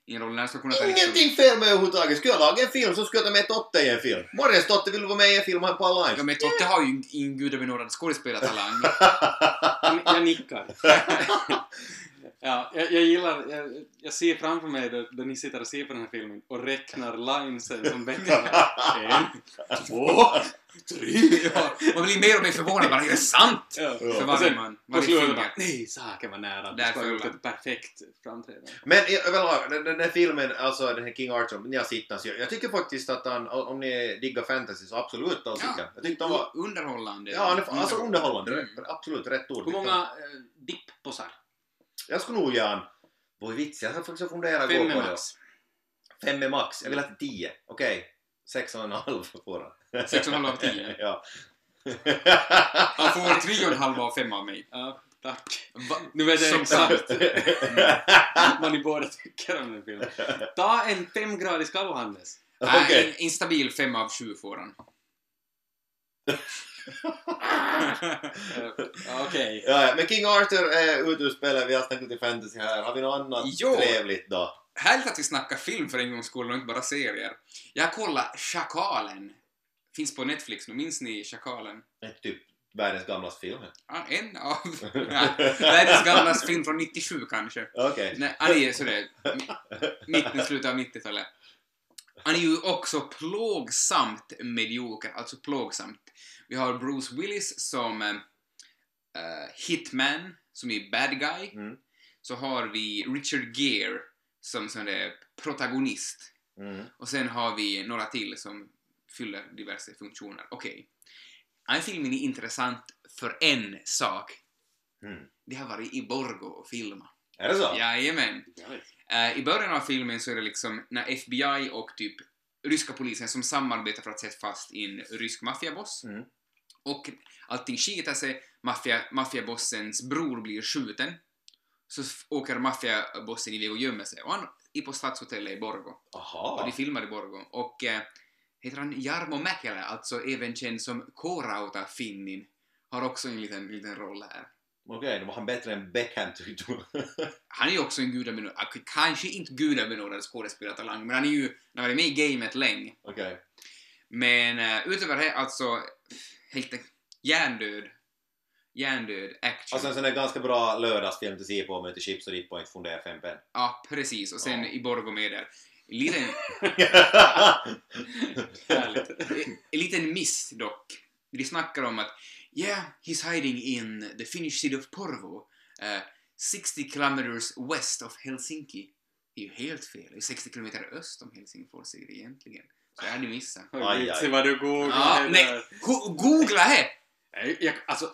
I en roll när han ska kunna ta liksom... Ingenting fel med överhuvudtaget. Skulle jag laga en film så skulle jag ta med Totte i en film. Morgens Totte vill du vara med i en film här på Alliance? Ja men Totte har ju ingen gudabenådad skådespelartalang. (laughs) (laughs) Jag nickar. (laughs) ja, jag, jag gillar, jag, jag ser framför mig då, då ni sitter och ser på den här filmen och räknar linesen som har. En, två, tre. ja, man blir mer och mer förvånad bara, är det sant? Ja. För varje man, varje bara, nej, saken var nära. Där Du ska ha gjort ett perfekt framträdande. Men överlag, den, den här filmen, alltså den här King Arthur, ni har sett den, så jag, jag tycker faktiskt att han, om ni diggar fantasy så absolut alltså. Ja, Jag tyckte han var, underhållande. ja alltså underhållande, Mm. absolut rätt ord. Hur många eh, dippposar? Jag skulle nog han, vad vits, jag har faktiskt funderat Fem är det. max. Fem är max, jag vill ha till tio. Okej, sex och en halv får han. Sex och en halv av tio. (laughs) ja. Han får tre och en halv av fem av mig. Ja, tack. Va? Nu vet jag Som exakt vad ni båda tycker om den filmen. Ta en femgradig skallhandes. Nej, Okej. en, en stabil fem av sju får han. (laughs) Eh, Okej. Ja, ja, men King Arthur är ute och spelar, vi har snackat lite fantasy här. Har vi något annat Jo. trevligt då? Härligt att vi snackar film för en gångs skull och inte bara serier. Jag kollar Schakalen. Finns på Netflix nu, minns ni Schakalen? Typ världens gamlaste film. Ja, en av... (laughs) Ja, världens gamlaste film från 97 kanske. Okej. Nej, han är sådär mi- mitten, slutet av 90-talet. Han är ju också plågsamt medioker, alltså plågsamt. Vi har Bruce Willis som eh, Hitman, som är bad guy. Mm. Så har vi Richard Gere som sån där protagonist. Mm. Och sen har vi några till som fyller diverse funktioner. Okej. Den här filmen är intressant för en sak. Mm. Det har varit i Borgo och filmat. Är det så? Jajamän. Eh, I början av filmen så är det liksom när FBI och typ ryska polisen som samarbetar för att sätta fast en rysk maffiaboss. Mm. Och allting skiter sig, maffia, maffiabossens bror blir skjuten. Så åker maffiabossen iväg och gömmer sig. Och han är på stadshotellet i Borgo. Och Aha. de filmar i Borgo. Och eh, heter han Jarmo Mäkelä, alltså även känd som K-Rauta-Finnin, har också en liten, liten roll här. Okej, då var han bättre än Beckham tyckte du. (laughs) Han är ju också en gudabenådad, kanske inte gudabenådad skådespelartalang, men han är ju, han har varit med i gamet länge. Okej. Men uh, utöver det, alltså, helt hjärndöd, hjärndöd action. Alltså en sån där ganska bra lördagsfilm att se på med lite chips och dipp och inte fundera fem penn. Ja, precis. Och sen Ja. i Borgo med där. En liten, (laughs) Härligt. en liten miss dock. De snackar om att yeah, he's hiding in the Finnish city of Porvo, uh, 60 kilometers west of Helsinki. Det är ju helt fel. Det är 60 kilometer öst om Helsingfors är det egentligen. Så jag hade missat. Aj, aj. vitsi vad du googlar. Ja, det nej, go- googla här! Nej, Jag, alltså,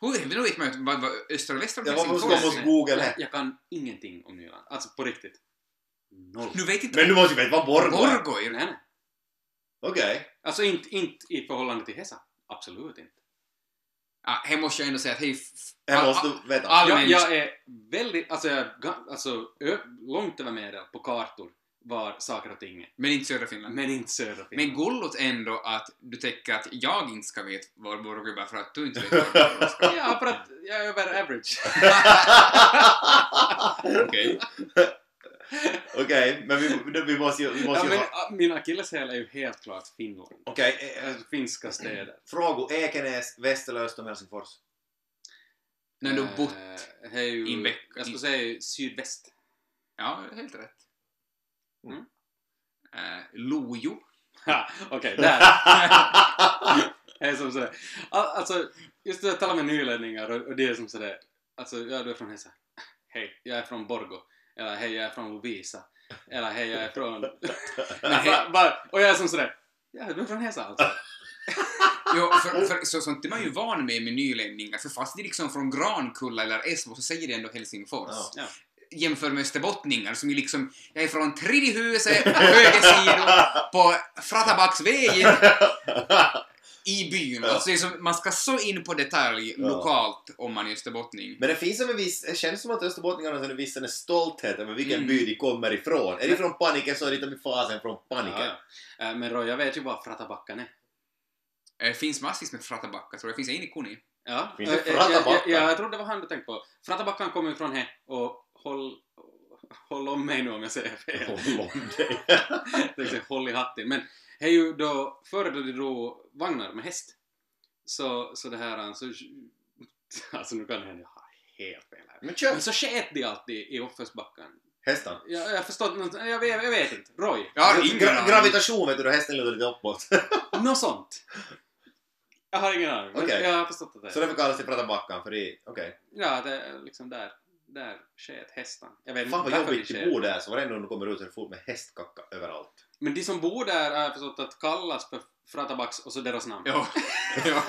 Hur vet man vad, vad östra och västra om Helsingfors man är. Google jag, här? jag kan ingenting om Nyland. Alltså på riktigt. Noll. Nu vet inte Men du måste ju veta vad Borgo är. Borgo är. Okej. Alltså inte, inte i förhållande till Hesa. Absolut inte. Ja, här måste jag ändå säga att hej... Jag måste veta. all- Jag, jag är väldigt, alltså jag alltså, ö, långt över medel på kartor var saker och ting. Men inte södra Finland. Men inte södra Men Finland. gullot ändå att du tänker att jag inte ska veta var Borgå är bara för att du inte vet var (laughs) Borgå ska. Ja, för att jag är över average. (laughs) Okej. (laughs) (laughs) Okej, men vi, vi måste ju... Vi måste Ja, ju men, ha... ah, min akilleshäl är ju helt klart Finland. Okej, eh, Äh, Finska städer. frågor. Ekenäs, Västerlöst och Helsingfors. När du Eh, bott... är ju, i en veck- jag skulle säga sydväst. Ja, helt rätt. Mm. Eh, Lojo. (laughs) Okej, (laughs) där. Det är som sådär. Al- Alltså, just det att tala med nylänningar och, och det är som sådär. Alltså, ja, du är från Hesa. Hej, jag är från Borgo. Eller hej, jag är från Lovisa. (laughs) Eller hej, jag är från... (laughs) Men hej- bara, och jag är som sådär. Ja, du är från Hesa alltså. (laughs) Jo, för, för, så, sånt är man ju van med med nylänningar, för fast det är liksom från Grankulla eller Esbo så säger det ändå Helsingfors. Ja. Ja. Jämför med österbottningar som ju liksom, jag är från Tridjehuset, högersidor, på Frattabacksvägen i byn. Ja. Alltså det som, man ska så in på detalj Ja. lokalt om man är österbottning. Men det finns som en viss, det känns som att österbottningarna har en viss en stolthet över vilken Mm. by de kommer ifrån. Är de från Paniken så är de fasen från Paniken. Ja. Eh, Men Roy, jag vet ju vad Frattabackan är. Det Eh, finns massvis med Frattabacka, tror jag. Det finns en i Kuni. Ja, Finns det eh, eh, jag, jag, jag, trodde det var han du tänkte på. Frattabackan kommer ju från här och håll, håll om mig nu om jag säger fel. Håll om dig. (laughs) Det håll i hatten. Men det är ju då, förr då de drog vagnar med häst. Så, så det här, så, (laughs) alltså nu kan det hända jag har helt fel här. Men kör! Men så sket de alltid i uppförsbacken. Hästan. Jag, jag förstår jag vet, jag vet inte. Roy? Jag har ingen Gra- aning. gravitation vet du, då hästen lutar lite uppåt. (laughs) Något sånt. Jag har ingen aning. Okej. jag har förstått det så därför kallas det Prata backan, för det okej. Ja, det är liksom där, där sket hästan. Jag vet Fan vad jobbigt de bor där, så varenda gång du kommer ut så är det fullt med hästkacka överallt. Men de som bor där jag förstått att kallas för Fratabacks och så deras namn. Ja. (laughs) ja.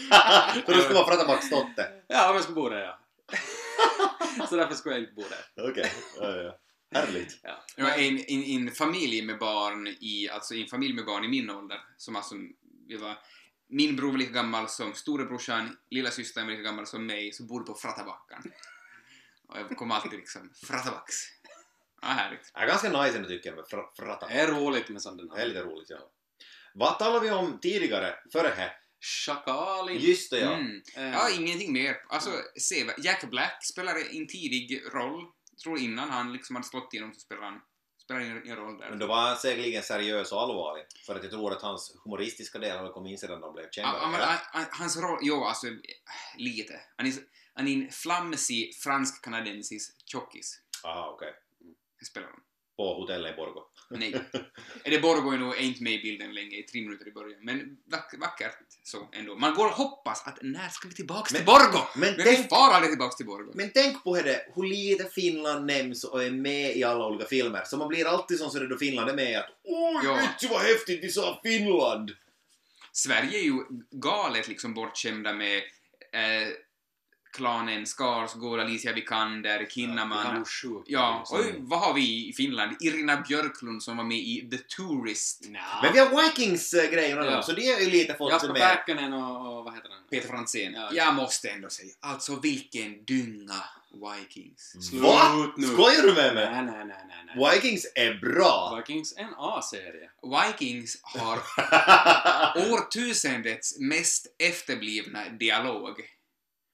(laughs) så du ska vara Prata backstotte? Ja, om jag skulle bo där ja. (laughs) så därför skulle jag inte bo där. Okej, ja, ja, ja. Härligt. Ja. Var en, en, en familj med barn i, alltså en familj med barn i min ålder, som alltså, vi var, min bror var lika gammal som storebrorsan, lilla systern var lika gammal som mig, så bodde på Frattabackan. Och jag kom alltid liksom, Frattabacks. Ja, härligt. Är ganska nice ändå tycker jag med fr-. Det är roligt med sådana namn. Det är lite roligt, ja. Vad talade vi om tidigare? Före här? Chakalin. Just det, ja. Mm. Eh, Ja, ingenting mer. Alltså, se, Jack Black spelar en tidig roll. Jag tror innan han liksom hade slått igenom så spelade han spelade en, en roll där. Men då var han säkerligen seriös och allvarlig. För att jag tror att hans humoristiska del hade kommit in sedan de blev kända. Han- han- hans roll, jo alltså lite. Han är, han är en flamsig fransk-kanadensisk tjockis. Aha, okej. Spelar han. På hotellet i Borgå. Nej. (laughs) Är det Borgå är nog inte med i bilden länge, i tre minuter i början. Men vack, vackert så ändå. Man går och hoppas att när ska vi tillbaks Men- till Borgå? Men Men vi tänk, far aldrig tillbaks till Borgå. men tänk på det, hur lite Finland nämns och är med i alla olika filmer. Så man blir alltid som sådär då Finland är med att Oj, Ja. vet du vad häftigt vi sa Finland! Sverige är ju galet liksom bortskämda med eh, klanen Skarsgård, Alicia Vikander, Kinnaman. är. Ja, Så- oj, vad har vi i Finland? Irina Björklund som var med i The Tourist. Nja. Men vi har Vikings-grejerna Ja. så det är ju lite fått Jasper med. Pärkkönen och, och vad heter han? Peter Franzén. Ja. Jag måste ändå säga, alltså vilken dynga Vikings. Slut Va? nu. Skojar du med mig? Nej, nej, nej, nej. nej. Vikings är bra! Vikings en A-serie. Vikings har (laughs) årtusendets mest efterblivna dialog.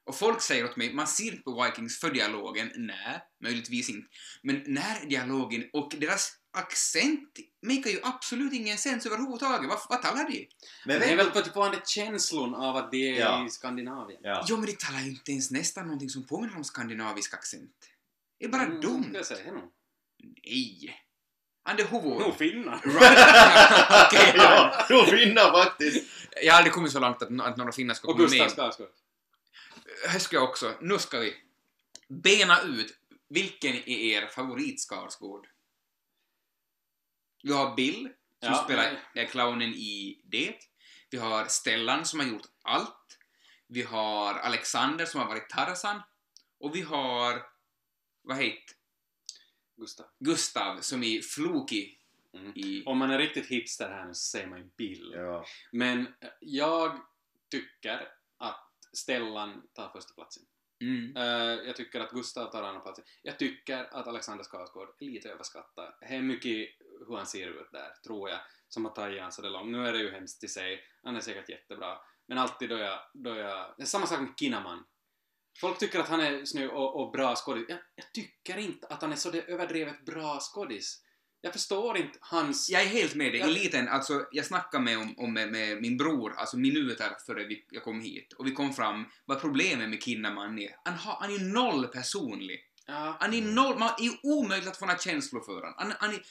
Och folk säger åt mig, man ser inte på Vikings för dialogen. Nej, möjligtvis inte. Men när dialogen och deras accent makar ju absolut ingen sens överhuvudtaget. Vad, vad talar de? Men det är väl där känslan av att det är Ja. i Skandinavien. Ja. Jo, men de talar ju inte ens nästan någonting som påminner om skandinavisk accent. Det är bara Mm, dumt. Ska jag säga nog. Nej. Ande huvud. Nog finnar. (laughs) Right. Okej, (laughs) ja, då vinner faktiskt! Jag har aldrig kommit så långt att, att några finnar ska Och komma Gustav med. Skarsgård. Här ska jag också. Nu ska vi bena ut vilken är er favorit Skarsgård. Vi har Bill, som Ja. spelar är clownen i Det. Vi har Stellan som har gjort allt. Vi har Alexander som har varit Tarzan. Och vi har, vad heter Gustav. Gustav som är Floki Mm. i... Om man är riktigt hipster här nu så säger man ju Bill. Ja. Men jag tycker att Stellan tar första platsen. Mm. Eh, jag tycker att Gustav tar andra platsen. Jag tycker att Alexander Skarsgård är lite överskattad. Det är mycket hur han ser ut där, tror jag, som har tagit han sådär långt. Nu är det ju hemskt i sig, han är säkert jättebra. Men alltid då jag, då jag... Det är samma sak med Kinnaman. Folk tycker att han är snygg och, och bra skådis. Jag, jag tycker inte att han är så överdrivet bra skådis. Jag förstår inte hans... Jag är helt med dig. Ja. En liten, alltså, jag snackade med, om, om, med, med min bror, alltså minuter före vi, jag kom hit, och vi kom fram vad problemet med Kinnaman är. Han, har, han är noll personlig. Ja, Han är noll, man, är omöjligt att få några känslor för honom. Han, han är...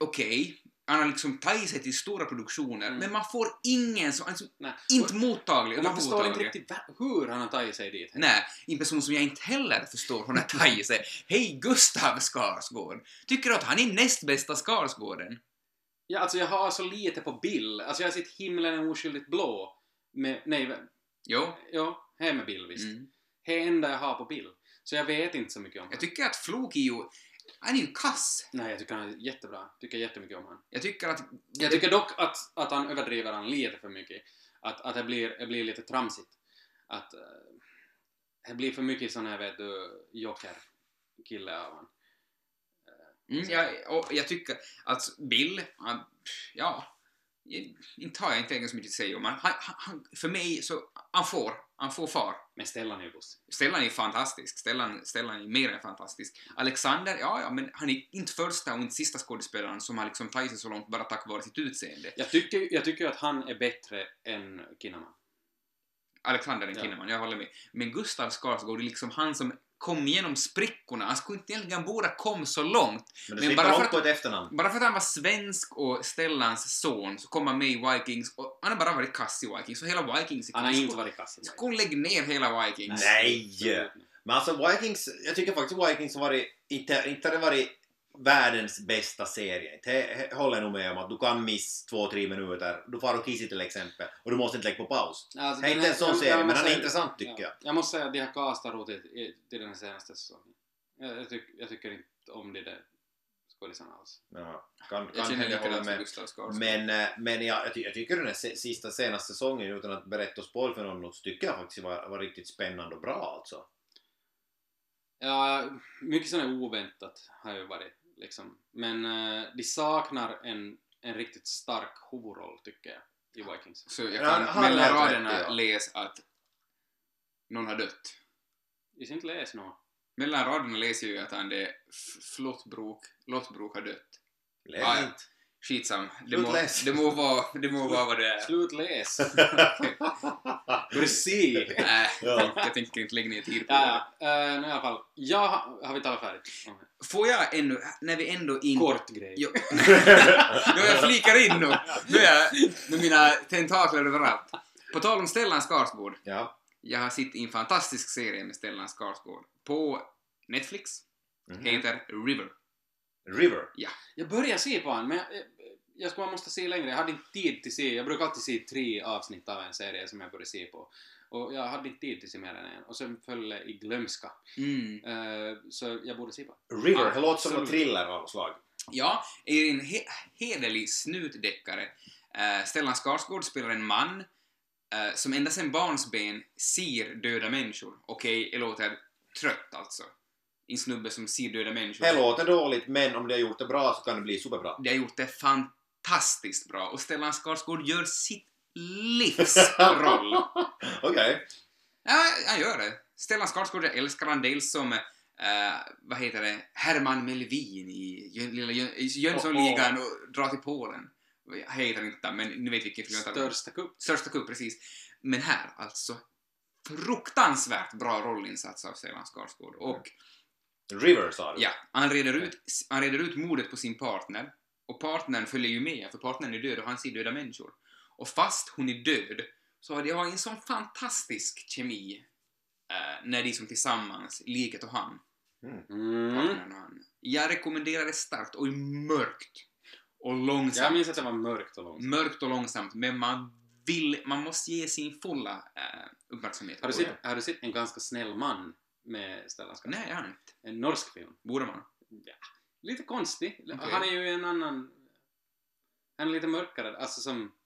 Okej, han har liksom tagit sig till stora produktioner, Mm. men man får ingen som... Alltså, nej. inte mottaglig Och man förstår inte överhuvudtaget. riktigt hur han har tagit sig dit. Nej, en person som jag inte heller förstår hur han har tagit sig. Hej Gustav Skarsgård! Tycker du att han är näst bästa Skarsgården? Ja, alltså jag har så lite på Bill. Alltså jag har sett Himlen är oskyldigt blå. Med, nej, Jo. ja, här med Bill visst. Mm. Det enda jag har på Bill. Så jag vet inte så mycket om Jag honom. tycker att Flok är ju... Han är ju kass. Nej, jag tycker han är jättebra. Tycker jättemycket om honom. Jag tycker att... Jag tycker dock att, att han överdriver han lite för mycket. Att, att det, blir, det blir lite tramsigt. Att eh, det blir för mycket sån här, vet du, joker-kille av han. Mm, jag, och jag tycker att Bill, han, ja, inte har jag inte så mycket att säga om han, han, han, För mig så, han får, han får far. Men Stellan är ju buss. Stellan är fantastisk, Stellan, Stellan är mer än fantastisk. Alexander, ja, ja, men han är inte första och inte sista skådespelaren som har liksom tagit sig så långt bara tack vare sitt utseende. Jag tycker, jag tycker att han är bättre än Kinnaman. Alexander än Ja. Kinnaman, jag håller med. Men Gustav Skarsgård är liksom han som kom igenom sprickorna. Han skulle inte egentligen borde kom så långt. Men Men bara för att-. Bara för att han var svensk och Stellans son så kom han med i Vikings och han har bara varit kass i Vikings. Så hela Vikings Han har inte varit kass. Skulle lägga ner hela Vikings. Nej. Men alltså Vikings, jag tycker faktiskt Vikings har varit, inte, inte har varit världens bästa serie. Det det håller jag nog med om att du kan missa två, tre minuter. Du får och kissa till exempel och du måste inte lägga på paus. Alltså, Det är den inte en sån jag- serie, jag men han är intressant tycker ja. jag. Jag måste säga att de har castat roligt till, den senaste säsongen. Jag, jag, tyck, jag tycker inte om de där skådisarna alls. Ja, kan, Jag kan känner heller hålla likadant som med. Men, eh, men jag, jag, ty- jag tycker den här sista senaste säsongen, utan att berätta och spoil för någon, så tycker jag faktiskt var, var riktigt spännande och bra alltså. Ja, mycket sådana oväntat har ju varit liksom. Men eh, de saknar en, en riktigt stark huvudroll tycker jag i Vikings. Så jag Ja, kan han har mellan raderna ja. läsa att någon har dött. Jag ska inte läsa något. Mellan raderna läser jag ju att han det Flottbrok, Lottbrok har dött. Läs ja. inte. Skitsam. Det må, det må vara, det må vara vad det är. Slut läs! Precis! Nej, Ja. jag, tänker inte lägga ner tid på Ja, det. ja. Uh, i alla fall. Jag har, har vi talat färdigt? Okay. Får jag ännu, när vi ändå in... Kort grej. Jo, (laughs) jo, jag flikar in nu. Nu är jag med mina tentakler överallt. På tal om Stellan Skarsgård. ja. Jag har sett i en fantastisk serie med Stellan Skarsgård på Netflix. Mhm. Heter River. River. Jag börjar se på han, men jag, jag skulle måste se längre. Jag hade inte tid till se. Jag brukar alltid se tre avsnitt av en serie som jag börjar se på. Och jag hade inte tid till se mer än en. Och sen föll i glömska. Mm. Eh, så jag borde se på River, Ja, det låter som en thriller av något slag. Ja, är en he hederlig snutdeckare. Uh, Stellan Skarsgård spelar en man eh, som ända sedan barnsben ser döda människor. Okej, det låter trött alltså. En snubbe som ser döda människor. Det låter dåligt, men om de har gjort det bra så kan det bli superbra. De har gjort det fantastiskt bra och Stellan Skarsgård gör sitt livs roll. (laughs) Okej. Ja, han gör det. Stellan Skarsgård, jag älskar han dels som, eh, vad heter det, Herman Melvin i lilla Jön- Jönssonligan och drar till Polen. Jag heter inte men ni vet vilken film jag talar. Största kupp. Största kupp, precis. Men här, alltså, fruktansvärt bra rollinsats av Stellan Skarsgård. Och River sa du? ja, han reder, ut, han reder ut mordet på sin partner. Och partnern följer ju med, för partnern är död och han ser döda människor. Och fast hon är död så har de har en sån fantastisk kemi eh, när de som tillsammans, liket och han, Mm. Mm. partnern och han. Jag rekommenderar det starkt och är mörkt och långsamt. Jag minns att det var mörkt och långsamt. Mörkt och långsamt, men man vill, man måste ge sin fulla eh, uppmärksamhet. Har du, sett, har du sett En ganska snäll man med Stellan Skarsgård? Nej, jag har inte. En norsk film. Borde man? Ja. Lite konstig. Okej. Han är ju en annan... Han är lite mörkare, alltså som...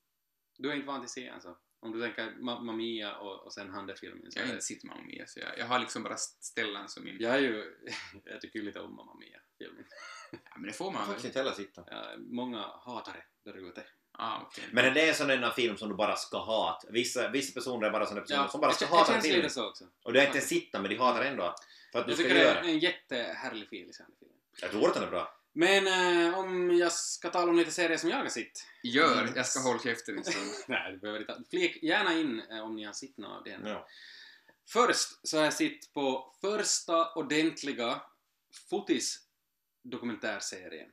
Du är inte van till att se alltså. Om du tänker Ma- Mamma Mia och, och sen Hande-filmen. så Jag har inte sett Mamma Mia, så jag, jag har liksom bara Stellan som min... Jag är ju... (laughs) jag tycker ju lite om Mamma Mia-filmen. Ja, men det får Jag man har väl? faktiskt inte heller sitta. Ja, många hatar det där ute. Ah, okej. Men är det en sån där film som du bara ska hata? Vissa, vissa personer är bara såna personer som bara ska hata filmen. lite så också. Och du är inte ens sitta men de hatar ändå. För att du Jag ska tycker det göra är det. en jättehärlig fil i den filmen. Jag tror att den är bra. Men eh, om jag ska tala om lite serier som jag har sett. Gör, Mm. jag ska hålla käften en stund. (laughs) Nej, du behöver inte. Flik gärna in eh, om ni har sett något av den. Ja. Först så har jag sett på första ordentliga fotis-dokumentärserien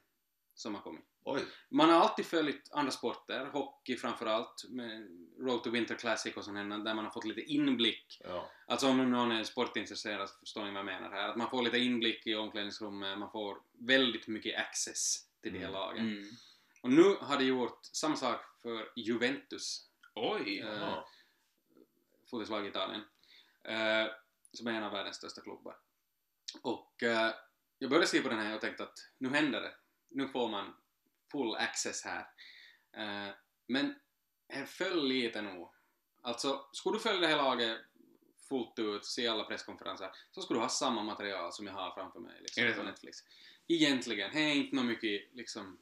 som har kommit. Oj. Man har alltid följt andra sporter, hockey framförallt, med Road to Winter Classic och här, där man har fått lite inblick. Ja. Alltså om någon är sportintresserad så förstår ni vad jag menar här. Att man får lite inblick i omklädningsrummet, man får väldigt mycket access till Mm. lagen. Mm. Och nu har de gjort samma sak för Juventus, Oj! Eh, Ja. fotislag i Italien, eh, som är en av världens största klubbar. Och eh, jag började se på den här och tänkte att nu händer det. Nu får man full access här. Eh, men det föll lite nog. Alltså, skulle du följa det här laget fullt ut, se alla presskonferenser, så skulle du ha samma material som jag har framför mig liksom, på så? Netflix. Egentligen, det är inte något mycket liksom,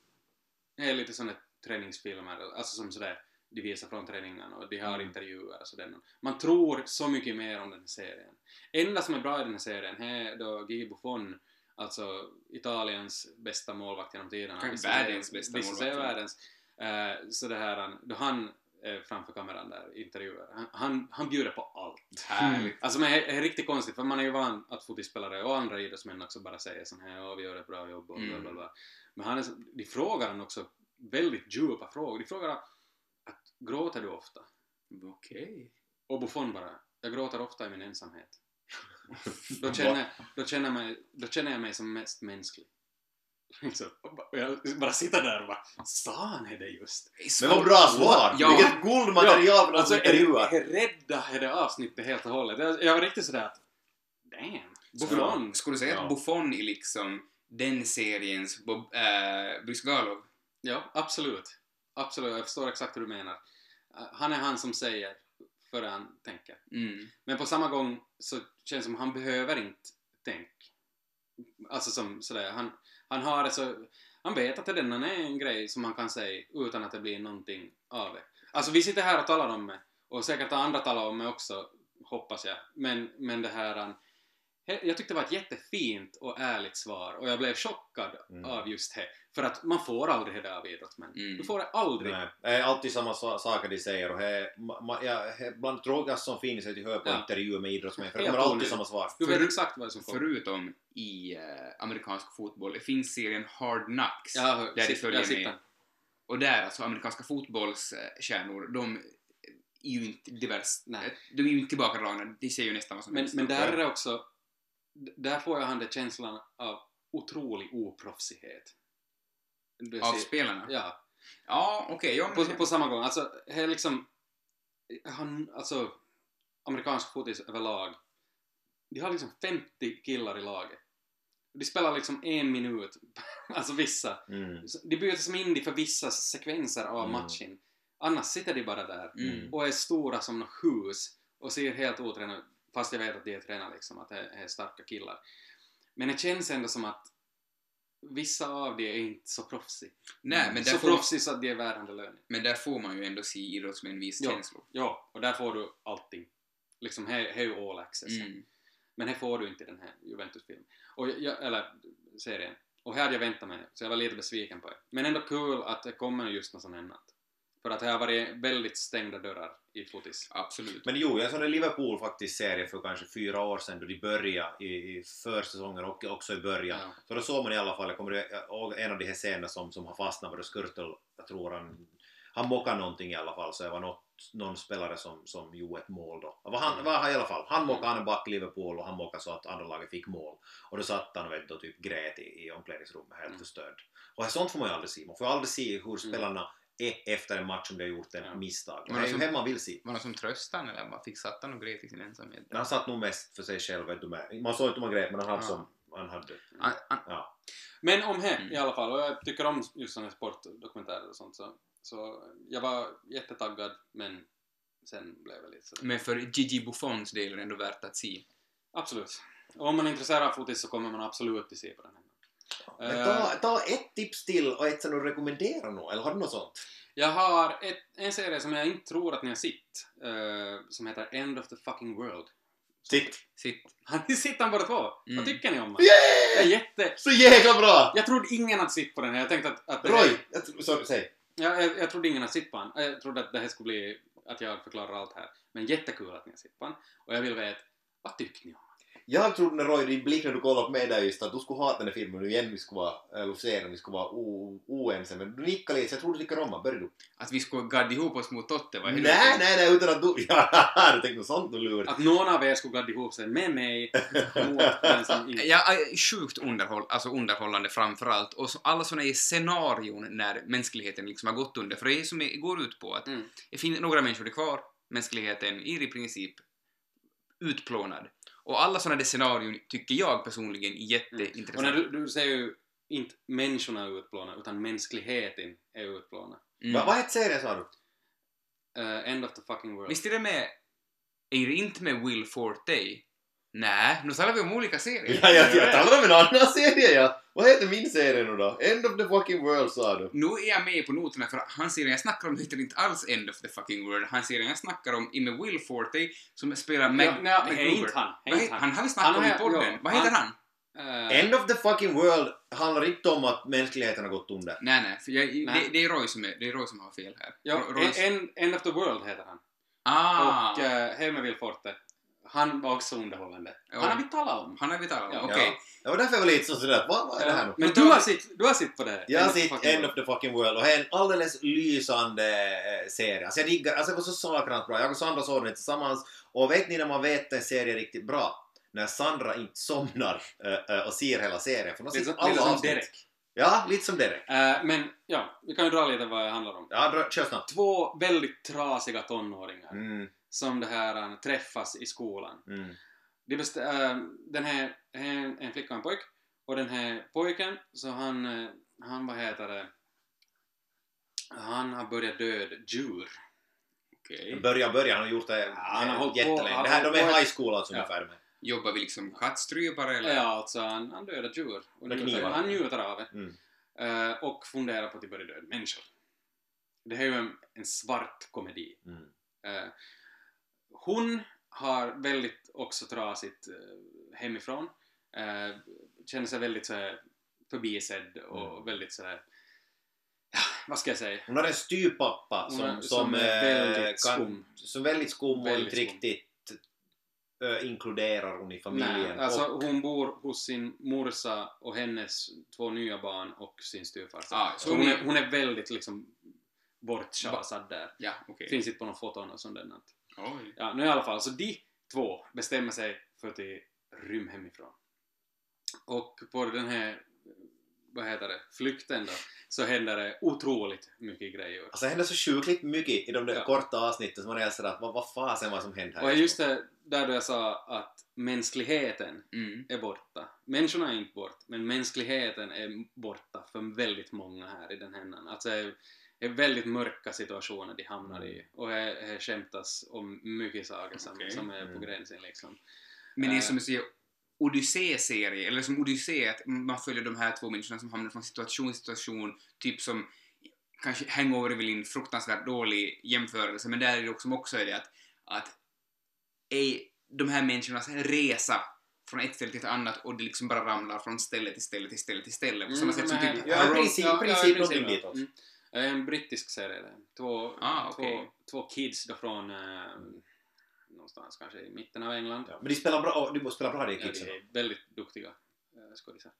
det är lite sådana träningsfilmer, alltså som sådär de visar från träningarna och de har Mm. intervjuer och sådär. Man tror så mycket mer om den här serien. Enda som är bra i den här serien är då Gigi Buffon, alltså Italiens bästa målvakt genom tiderna. Kanske världens bästa Vissa säger målvakt, världens. Eh, så det här, då han framför kameran där i intervjuer, han, han, han bjuder på allt. Härligt. Alltså men det är riktigt konstigt för man är ju van att fotbollsspelare och andra idrottsmän också bara säger sån här ja vi gör ett bra jobb och bla Mm. bla bla. Men han är så, de frågar han också väldigt djupa frågor. De frågar att gråter du ofta? Okej. Och Buffon bara jag gråter ofta i min ensamhet. Då, känner, då, känner mig, då känner jag mig som mest mänsklig. Så, jag bara sitter där och bara sa han är det just? Men vad bra svar! Ja. Vilket guldmaterial för någon Alltså intervjuar! jag rädda är det avsnittet helt och hållet. Jag, jag var riktigt sådär att damn, Buffon. Skulle du säga Ja. att Buffon är liksom den seriens Bob, äh, Brysgalov? Ja, absolut. Absolut, jag förstår exakt hur du menar. Uh, Han är han som säger före han tänker. Mm. Men på samma gång så känns det som han behöver inte tänk. Alltså som sådär, han, han har det så... Han vet att det denna är en grej som man kan säga utan att det blir någonting av det. Alltså vi sitter här och talar om det och säkert andra talar om det också, hoppas jag. Men, men det här... han- Jag tyckte det var ett jättefint och ärligt svar och jag blev chockad Mm. av just det. För att man får aldrig det där av idrottsmän. Mm. Du får det aldrig. Nej, det är alltid samma sa- saker de säger och he, ma, ja, he, bland tråkigast som finns är att hör på Ja. intervjuer med idrottsmän för det kommer alltid samma svar. Du vet exakt vad som kommer. Förutom i äh, amerikansk fotboll, det finns serien Hard Knocks. Har där de följer med. Och där, alltså amerikanska fotbollsstjärnor, de är ju inte divers... Nej. De är ju inte tillbakadragna, de ser ju nästan vad som Men, helst. men där är det också, där får jag han det känslan av otrolig oproffsighet. Du Av ser- spelarna? Ja, Ja, okej. ja, på, på samma gång. Alltså, det är liksom, han, alltså, amerikansk fotis överlag, de har liksom 50 killar i laget. De spelar liksom en minut, (laughs) alltså vissa. Mm. De byter som in de för vissa sekvenser av Mm. matchen. Annars sitter de bara där Mm. och är stora som något hus och ser helt otränade fast jag vet att de är tränade liksom, att det är starka killar. Men det känns ändå som att vissa av de är inte så proffsiga. Nej, men så får, proffsiga så att de är värda lönen. men där får man ju ändå se idrottsmän visa Ja. känslor. Ja, och där får du allting. Liksom, här här är ju all access. Mm. Men här får du inte den här Juventus-filmen. Och jag, eller serien. Och här hade jag väntat mig, så jag var lite besviken på det. Men ändå kul att det kommer just något sånt här annat. För att det har varit väldigt stängda dörrar i fotis. Absolut. Men jo, jag såg en Liverpool faktiskt serie för kanske fyra år sedan då de började i, i försäsongen och också i början. Ja. Så då såg man i alla fall, jag kommer ihåg en av de här scenerna som, som har fastnat var då Skurtel, jag tror han, han mockade någonting i alla fall så det var något, någon spelare som, som gjorde ett mål då. Det var han, var han i alla fall, han mockade, är back i Liverpool och han mockade så att andra laget fick mål. Och då satt han och vet, då, typ grät i, i omklädningsrummet helt Mm. förstörd. Och sånt får man ju aldrig se, man får aldrig se hur spelarna är efter en match om de har gjort en Ja. misstag. Men det är ju alltså- det man vill se. Var det som tröstade han eller bara fick satt han och grät i sin ensamhet? Han satt nog mest för sig själv, vet du med. Man såg inte hur man grät men han hade Ja. som, han hade, Han, han, ja. Men om här Mm. i alla fall, och jag tycker om just sådana sportdokumentärer och sånt så Så jag var jättetaggad men sen blev jag lite sådär. Men för Gigi Buffons del är det ändå värt att se. Absolut. Och om man är intresserad av fotis så kommer man absolut att se på den här. Men Eh, ta, ta ett tips till och ett som du rekommenderar nog, eller har du något sånt? Jag har ett, en serie som jag inte tror att ni har sett, eh, som heter End of the fucking world. Sitt! Sitt. (laughs) Har ni sett den båda två? Mm. Vad tycker ni om den? Jag är Yeah! jätte... Så jäkla bra! Jag trodde ingen hade sett på den här. Jag tänkte att... att det Roy! här- Jag, sorry, säg. Ja, jag, jag trodde ingen hade sett på den. Jag trodde att det här skulle bli att jag förklarar allt här. Men jättekul att ni har sett på den. Och jag vill veta, vad tyckte ni om den? Jag trodde när Roy, din blick när du kollade på mig där just att du skulle hata den här filmen och igen vi skulle vara, eller serien, vi skulle vara oense men du nickade lite så jag trodde du tycker om den. Börja du. Att vi skulle gadda ihop oss mot Totte, vad är det? Nej, nej, nej, utan att du... (laughs) Ja, du tänkte något sånt du lurar. Att någon av er skulle gadda ihop sig med mig (laughs) mot den som inte... Är sjukt underhåll, alltså underhållande framförallt. Och så, alla såna här scenarion när mänskligheten liksom har gått under. För det är som det går ut på att Mm. det finns några människor är kvar, mänskligheten är i princip utplånad. Och alla där scenarion tycker jag personligen är Och jätteintressanta. när du, du säger ju inte människorna är utplånade, utan mänskligheten är utplånad. Mm. Va, vad hette serien sa du? Eh, end of the fucking world. Visst är det med... Är det inte med Will Forte? Nej, nu talar vi om olika serier. Ja, jag, jag talar om en annan serie ja! Vad heter min serie nu då? End of the fucking world sa du. Nu är jag med på noterna för han serien jag snackar om heter inte alls End of the fucking world. Han serien jag snackar om är med Will Forte som spelar Mag Ja, nej, är inte han. Inte han. han har vi snackat om i podden. Vad heter han? Eh, End of the fucking world handlar inte om att mänskligheten har gått under. Nej, nej, för jag, Nej. Det, det, är Roy som är, det är Roy som har fel här. ja, Ro- Roys- end, end of the world heter han. ah, Och uh, Helmer Will Forte. Han var också underhållande. Ja. Han har vi talat om. han har vi talat om. Ja. Okej. Det var därför jag var lite så sådär, vad, vad är det här nu? Men du har sett, du har sett på det? Jag har End of the sett fucking End world. of the fucking world och det är en alldeles lysande eh, serie. Alltså jag diggar, alltså det var så sakrant bra. Jag och Sandra såg den tillsammans och vet ni när man vet en serie är riktigt bra? När Sandra inte somnar äh, äh, och ser hela serien. För de Lite ser som, alla lite som avsnitt. Derek. Ja, lite som Derek. Eh, men ja, vi kan ju dra lite vad det handlar om. Ja, dra, kör snabbt. Två väldigt trasiga tonåringar Mm, som det här eh, träffas i skolan. mm. De bestä- äh, den här, en, en flicka och en pojk och den här pojken så han, eh, han vad heter det, han har börjat döda djur. Okej. Börja, börja. Han har gjort det han har hållit på- jättelänge. han Det här, de är på- high school alltså Ja. ungefär med. Jobbar vi liksom kattstrypare eller? Ja, alltså han, han dödar djur. Och njuter, han njuter av det. Mm. Eh, och funderar på att börja döda människor. Det här är ju en, en svart komedi. Mm. Eh, hon har väldigt också trasigt uh, hemifrån. Uh, känner sig väldigt så här, förbisedd och Mm. väldigt sådär... Ja, vad ska jag säga? Hon har en styrpappa Hon som, som, som är eh, väldigt kan, skum. som väldigt skum och Väldigt inte riktigt äh, inkluderar hon i familjen. Nej, alltså och, hon bor hos sin morsa och hennes två nya barn och sin styvfarsa. Ah, så hon är, hon är väldigt liksom bortschasad där. Ja, okej. Finns inte på några foton och sånt där. Oj. Ja, nu i alla fall, så de två bestämmer sig för att de rym hemifrån. Och på den här, vad heter det, flykten då, så händer det otroligt mycket grejer. alltså det händer så sjukligt mycket i de där Ja. korta avsnitten som man är sådär att vad, vad fasen vad som hände här. Och just det, där jag sa att mänskligheten Mm. är borta. Människorna är inte bort, men mänskligheten är borta för väldigt många här i den händan. Alltså är, väldigt mörka situationer de hamnar i och det skämtas om mycket saker som, Okej. som är på Mm. gränsen liksom. Men det är Eh. som du säger, Odyssé-serie, eller som Odyssé, att man följer de här två människorna som hamnar från situation till situation, typ som kanske Hangover är väl en fruktansvärt dålig jämförelse, men där är det också, också är det att, att är de här människornas resa från ett ställe till ett annat och det liksom bara ramlar från ställe till ställe till ställe till ställe på samma Mm, sätt som typ Ja, i Harold- princip, Ja, ja, princip i princip, ja. Mm. Är en brittisk serie det. Två, Ah, okej. två, två kids då från eh, någonstans kanske i mitten av England. Ja, men de spelar bra, de spelar bra de Ja, kidsen. de är väldigt duktiga eh, skådisar.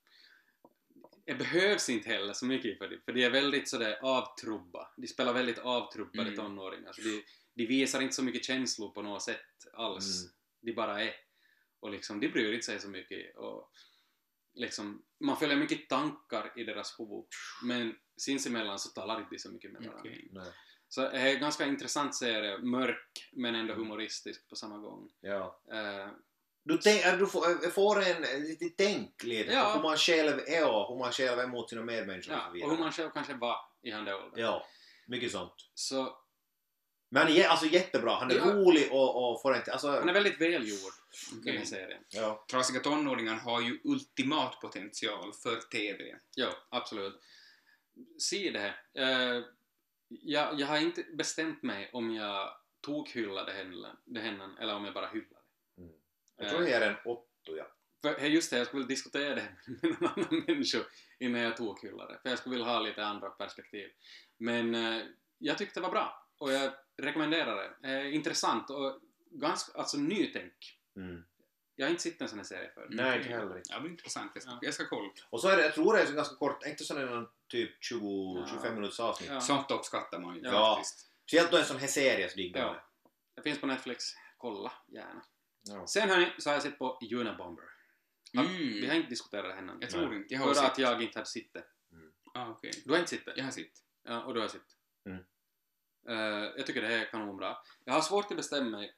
Det behövs inte heller så mycket för det, för de är väldigt sådär avtrubba. De spelar väldigt avtrubbade Mm. tonåringar. Så de, de visar inte så mycket känslor på något sätt alls. Mm. De bara är. Och liksom, de bryr inte sig så mycket. Och liksom, man följer mycket tankar i deras huvud. Men sinsemellan så talar inte de så mycket med varandra. Nej. Så det är en ganska intressant serie. Mörk, men ändå humoristisk på samma gång. Ja. Eh, Du, tänk, du får, får en äh, lite tänk lite Ja. på hur man själv är och hur man själv är mot sina medmänniskor ja, och hur man själv kanske var i den åldern. Ja. Mycket sånt. Så Men han är alltså jättebra. Han är Ja. rolig och, och får inte... Alltså, han är väldigt välgjord, den Okej. här serien. ja. Trasiga tonåringar har ju ultimat potential för TV. Ja, absolut. Se det här. Eh, jag, jag har inte bestämt mig om jag tokhyllade henne, det henne eller om jag bara hyllade. Mm. Jag tror jag ger en åtta, ja. För hey, just det, jag skulle vilja diskutera det (laughs) med någon annan människa innan jag tokhyllade. För jag skulle vilja ha lite andra perspektiv. Men eh, jag tyckte det var bra och jag rekommenderar det. Eh, intressant och ganska, alltså nytänk. Mm. Jag har inte sett en sån här serie förr. Nej, inte heller. Ja, det blir intressant. Jag ska, Ja. jag ska kolla. Och så är det, jag tror det är så ganska kort, inte sån där typ 20-25 Ja. minuters avsnitt. Ja. Sånt uppskattar man ju Ja. faktiskt. Speciellt då en sån här serie så diggar Ja. Det finns på Netflix. Kolla gärna. Ja. Sen hörni, så har jag sett på Unabomber. Har- Mm. Vi har inte diskuterat det här ännu. Jag tror inte. Jag har För att jag inte hade sett det. Ah, okej. Du har inte sett det? Jag har sett. Ja, och du har sett. Eh, jag tycker det här är kanonbra. Jag har svårt att bestämma mig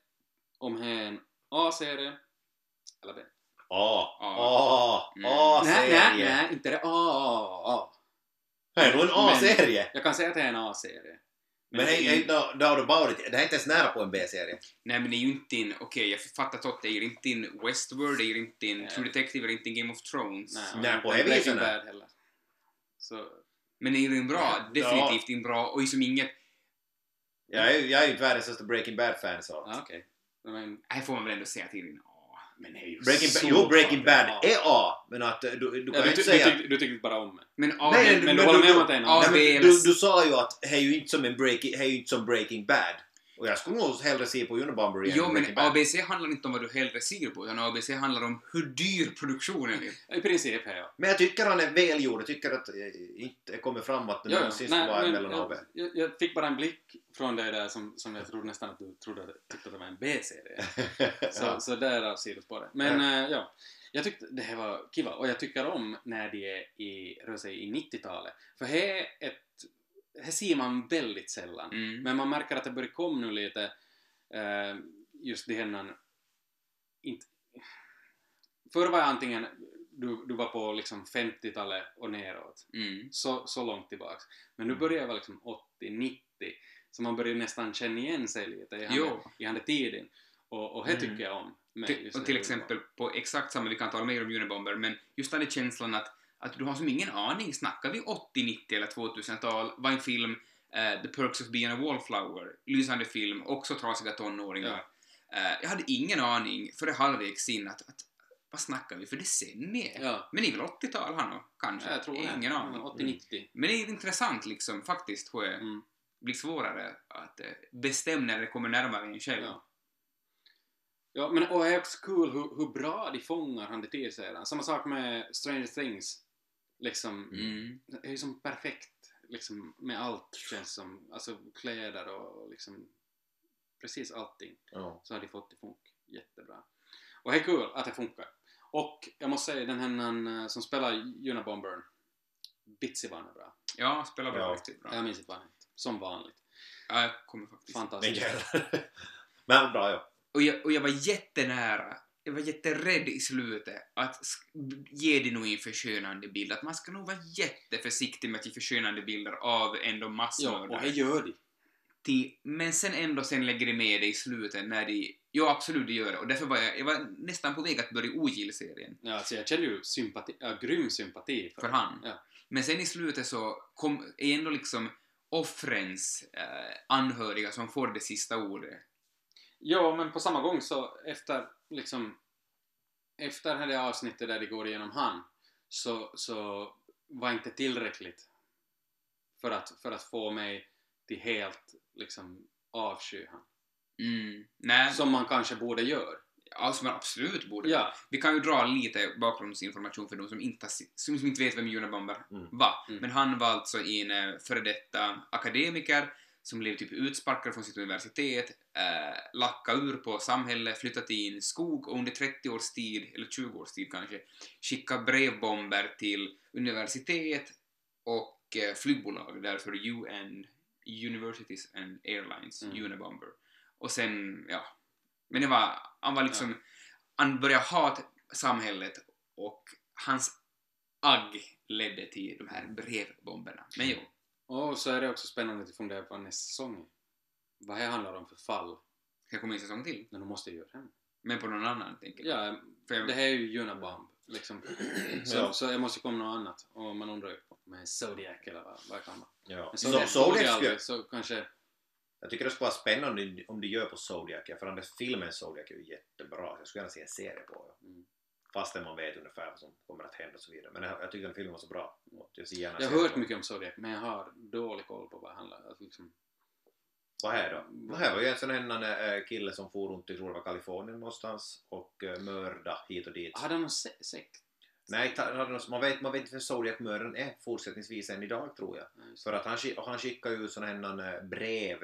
om det är en A-serie eller B. A, A. Mm. A-serie. Nej, nej, inte det A. Det är nog en A-serie. Jag kan säga att det är en A-serie. Men det är inte no about it. Det är inte ens nära på en B-serie. Nej men det är ju inte in, okej jag fattar tot, det är inte in Westworld, det är inte in Nej. True Detective, det är inte in Game of Thrones. Nej, på det viset, heller. Så, Men det är ju en bra, definitivt en bra, och som inget, Jag är, jag är ju inte världens största Breaking Bad-fan så. ja okej. Men, här får man väl ändå säga till en A. men det är ju Breaking så Bad, jo, Breaking Bad A. är A, men att eh, du, du kan Ja, du, inte säga... du, tyckte, du tyckte bara om. Men A, Nej, men, Men men du håller med om att det är en A? Du, du sa ju att det är ju inte som en breaking, det är ju inte som Breaking Bad. Och jag skulle nog hellre se på Unabomber igen Jo än men. ABC handlar inte om vad du hellre ser på, utan ABC handlar om hur dyr produktionen är. I princip jag. Men jag tycker han är välgjord. Jag tycker att det inte kommer fram att det Ja, ja. någonsin skulle vara men mellan A och B. jag, jag, jag fick bara en blick från dig där som, som jag trodde nästan att du trodde, tyckte att det var en B-serie. (laughs) Så, ja. så där sidospåret. Men ja. ja, jag tyckte det här var kiva och jag tycker om när de är i, rör sig i 90-talet. För här är ett, här ser man väldigt sällan. Mm. Men man märker att det börjar komma nu lite eh, just det här inte Förr var jag antingen du, du var på liksom 50-talet och neråt. Mm. Så, så långt tillbaks. Men nu börjar jag vara liksom 80-90. Så man börjar nästan känna igen sig lite i Jo. handen, i handen tiden. Och, och det Mm. tycker jag om. Till, och till exempel på exakt samma, vi kan tala mer om Unibomber, men just den känslan att, att du har som ingen aning, snackar vi 80, 90 eller 2000-tal, var en film, eh, The Perks of Being a Wallflower, lysande film, också trasiga tonåringar. Eh, jag hade ingen aning före halvvägs in att, att vad snackar vi för decennier? Ja, Men det är väl 80-tal han kanske? jag tror det. Ingen aning. 80-90. Men det är intressant liksom, faktiskt, hur det Mm. blir svårare att eh, bestämma när det kommer närmare en själv. Ja. Ja, men och det är också kul hur, hur bra de fångar han det till sedan. Samma sak med Stranger Things. Liksom, Mm. det är ju som perfekt liksom med allt känns som. Alltså kläder och liksom precis allting. Ja. så har de fått det funka jättebra. Och det är kul att det funkar. Och jag måste säga, den här eh, som spelar Unabombern, Bitsy var bra. Ja, spelar bra Ja. riktigt bra. Jag minns inte vad han. Som vanligt. Ja, jag kommer faktiskt. Fantastiskt. (laughs) Men bra ja. Och jag, och jag var jättenära, jag var jätterädd i slutet att ge det nog en förskönande bild. Att man ska nog vara jätteförsiktig med att ge förskönande bilder av ändå Ja, massmördare. och det gör de. till, men sen ändå sen lägger de med det i slutet när de... Jo, absolut, det gör det. Och därför var jag, jag var nästan på väg att börja ogilla serien. Ja, alltså jag känner ju sympati, ja, grym sympati för, För han. Ja. Men sen i slutet så kom, är ändå liksom offrens eh, anhöriga som får det sista ordet. Ja, men på samma gång så efter liksom efter det här avsnittet där det går igenom han så, så var inte tillräckligt för att, för att få mig till helt liksom avsky han. Mm. Nej, Som man kanske borde göra. ja, som man absolut borde. Ja. Vi kan ju dra lite bakgrundsinformation för de som inte, som inte vet vem Unabomber Mm. var. Mm. Men han var alltså en eh, före detta akademiker som blev typ utsparkad från sitt universitet, eh, lacka ur på samhället, flyttat till en skog och under 30 års tid, eller 20 års tid kanske, skicka brevbomber till universitet och eh, flygbolag, därför UN, Universities and Airlines, Mm. Unabomber. Och sen, ja, men det var, han var liksom, han började hata samhället och hans agg ledde till de här brevbomberna. Men jo, Och så är det också spännande att fundera på nästa säsong. Vad det handlar om för fall. Ska komma en säsong till? Men de måste ju göra det. Men på någon annan, tänker jag. Ja, För jag det här är ju Unabomb. Liksom. (clears throat) Så, Ja. så det måste komma något annat. Och man undrar ju på med Zodiac eller vad, vad det kan vara. Ja. Men Så, Zodiac jag Zodiac skulle, aldrig, så kanske... jag tycker det skulle vara spännande om de- de gör på Zodiac, för den där filmen Zodiac är ju jättebra. så Jag skulle gärna se en serie på den. Mm. Fastän man vet ungefär vad som kommer att hända och så vidare. Men jag, jag tyckte den filmen var så bra. Jag, ser gärna Jag har hört mycket om Zodiac, men jag har dålig koll på vad det handlar om. Alltså, liksom, Vad här då? Det här var ju en sån här äh, kille som for runt i tror jag Kalifornien någonstans och äh, mörda hit och dit. hade han någon se- sekt? Nej, man vet, man vet inte vem Zodiac-mördaren är fortsättningsvis än idag tror jag. Ja, just För det. att han, han skickar ju såna här äh, brev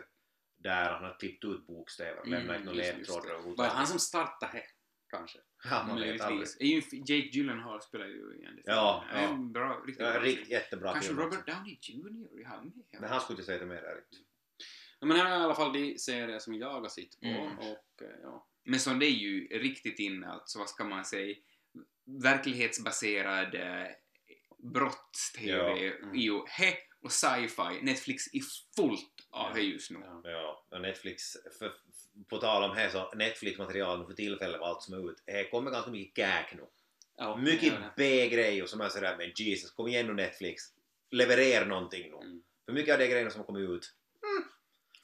där han har klippt ut bokstäver och Mm, lämnat några ledtrådar det. Var det han som startade det? Kanske. Ja, man vet aldrig. Jake Gyllenhaal spelar ju igen Ja, ja. En bra, riktigt Ja, bra rikt, jättebra Kanske film Robert. Downey Jr. är han med? Men han skulle inte säga det mer ärligt. Ja, men här är i alla fall de serier som jag har sett på Mm. och eh, ja. Men så det är ju riktigt inne, alltså vad ska man säga, verklighetsbaserad eh, brotts-tv Ja, mm. är ju he och sci-fi. Netflix är fullt av Ja, det just nu. ja. Ja, och Netflix, för, på tal om här så Netflix-material för tillfället och allt som är ut, det kommer ganska mycket käk nu. ja Mycket. B-grejer som är sådär men Jesus, kom igen nu Netflix. Leverera någonting nu. Mm. För mycket av de grejerna som har kommit ut.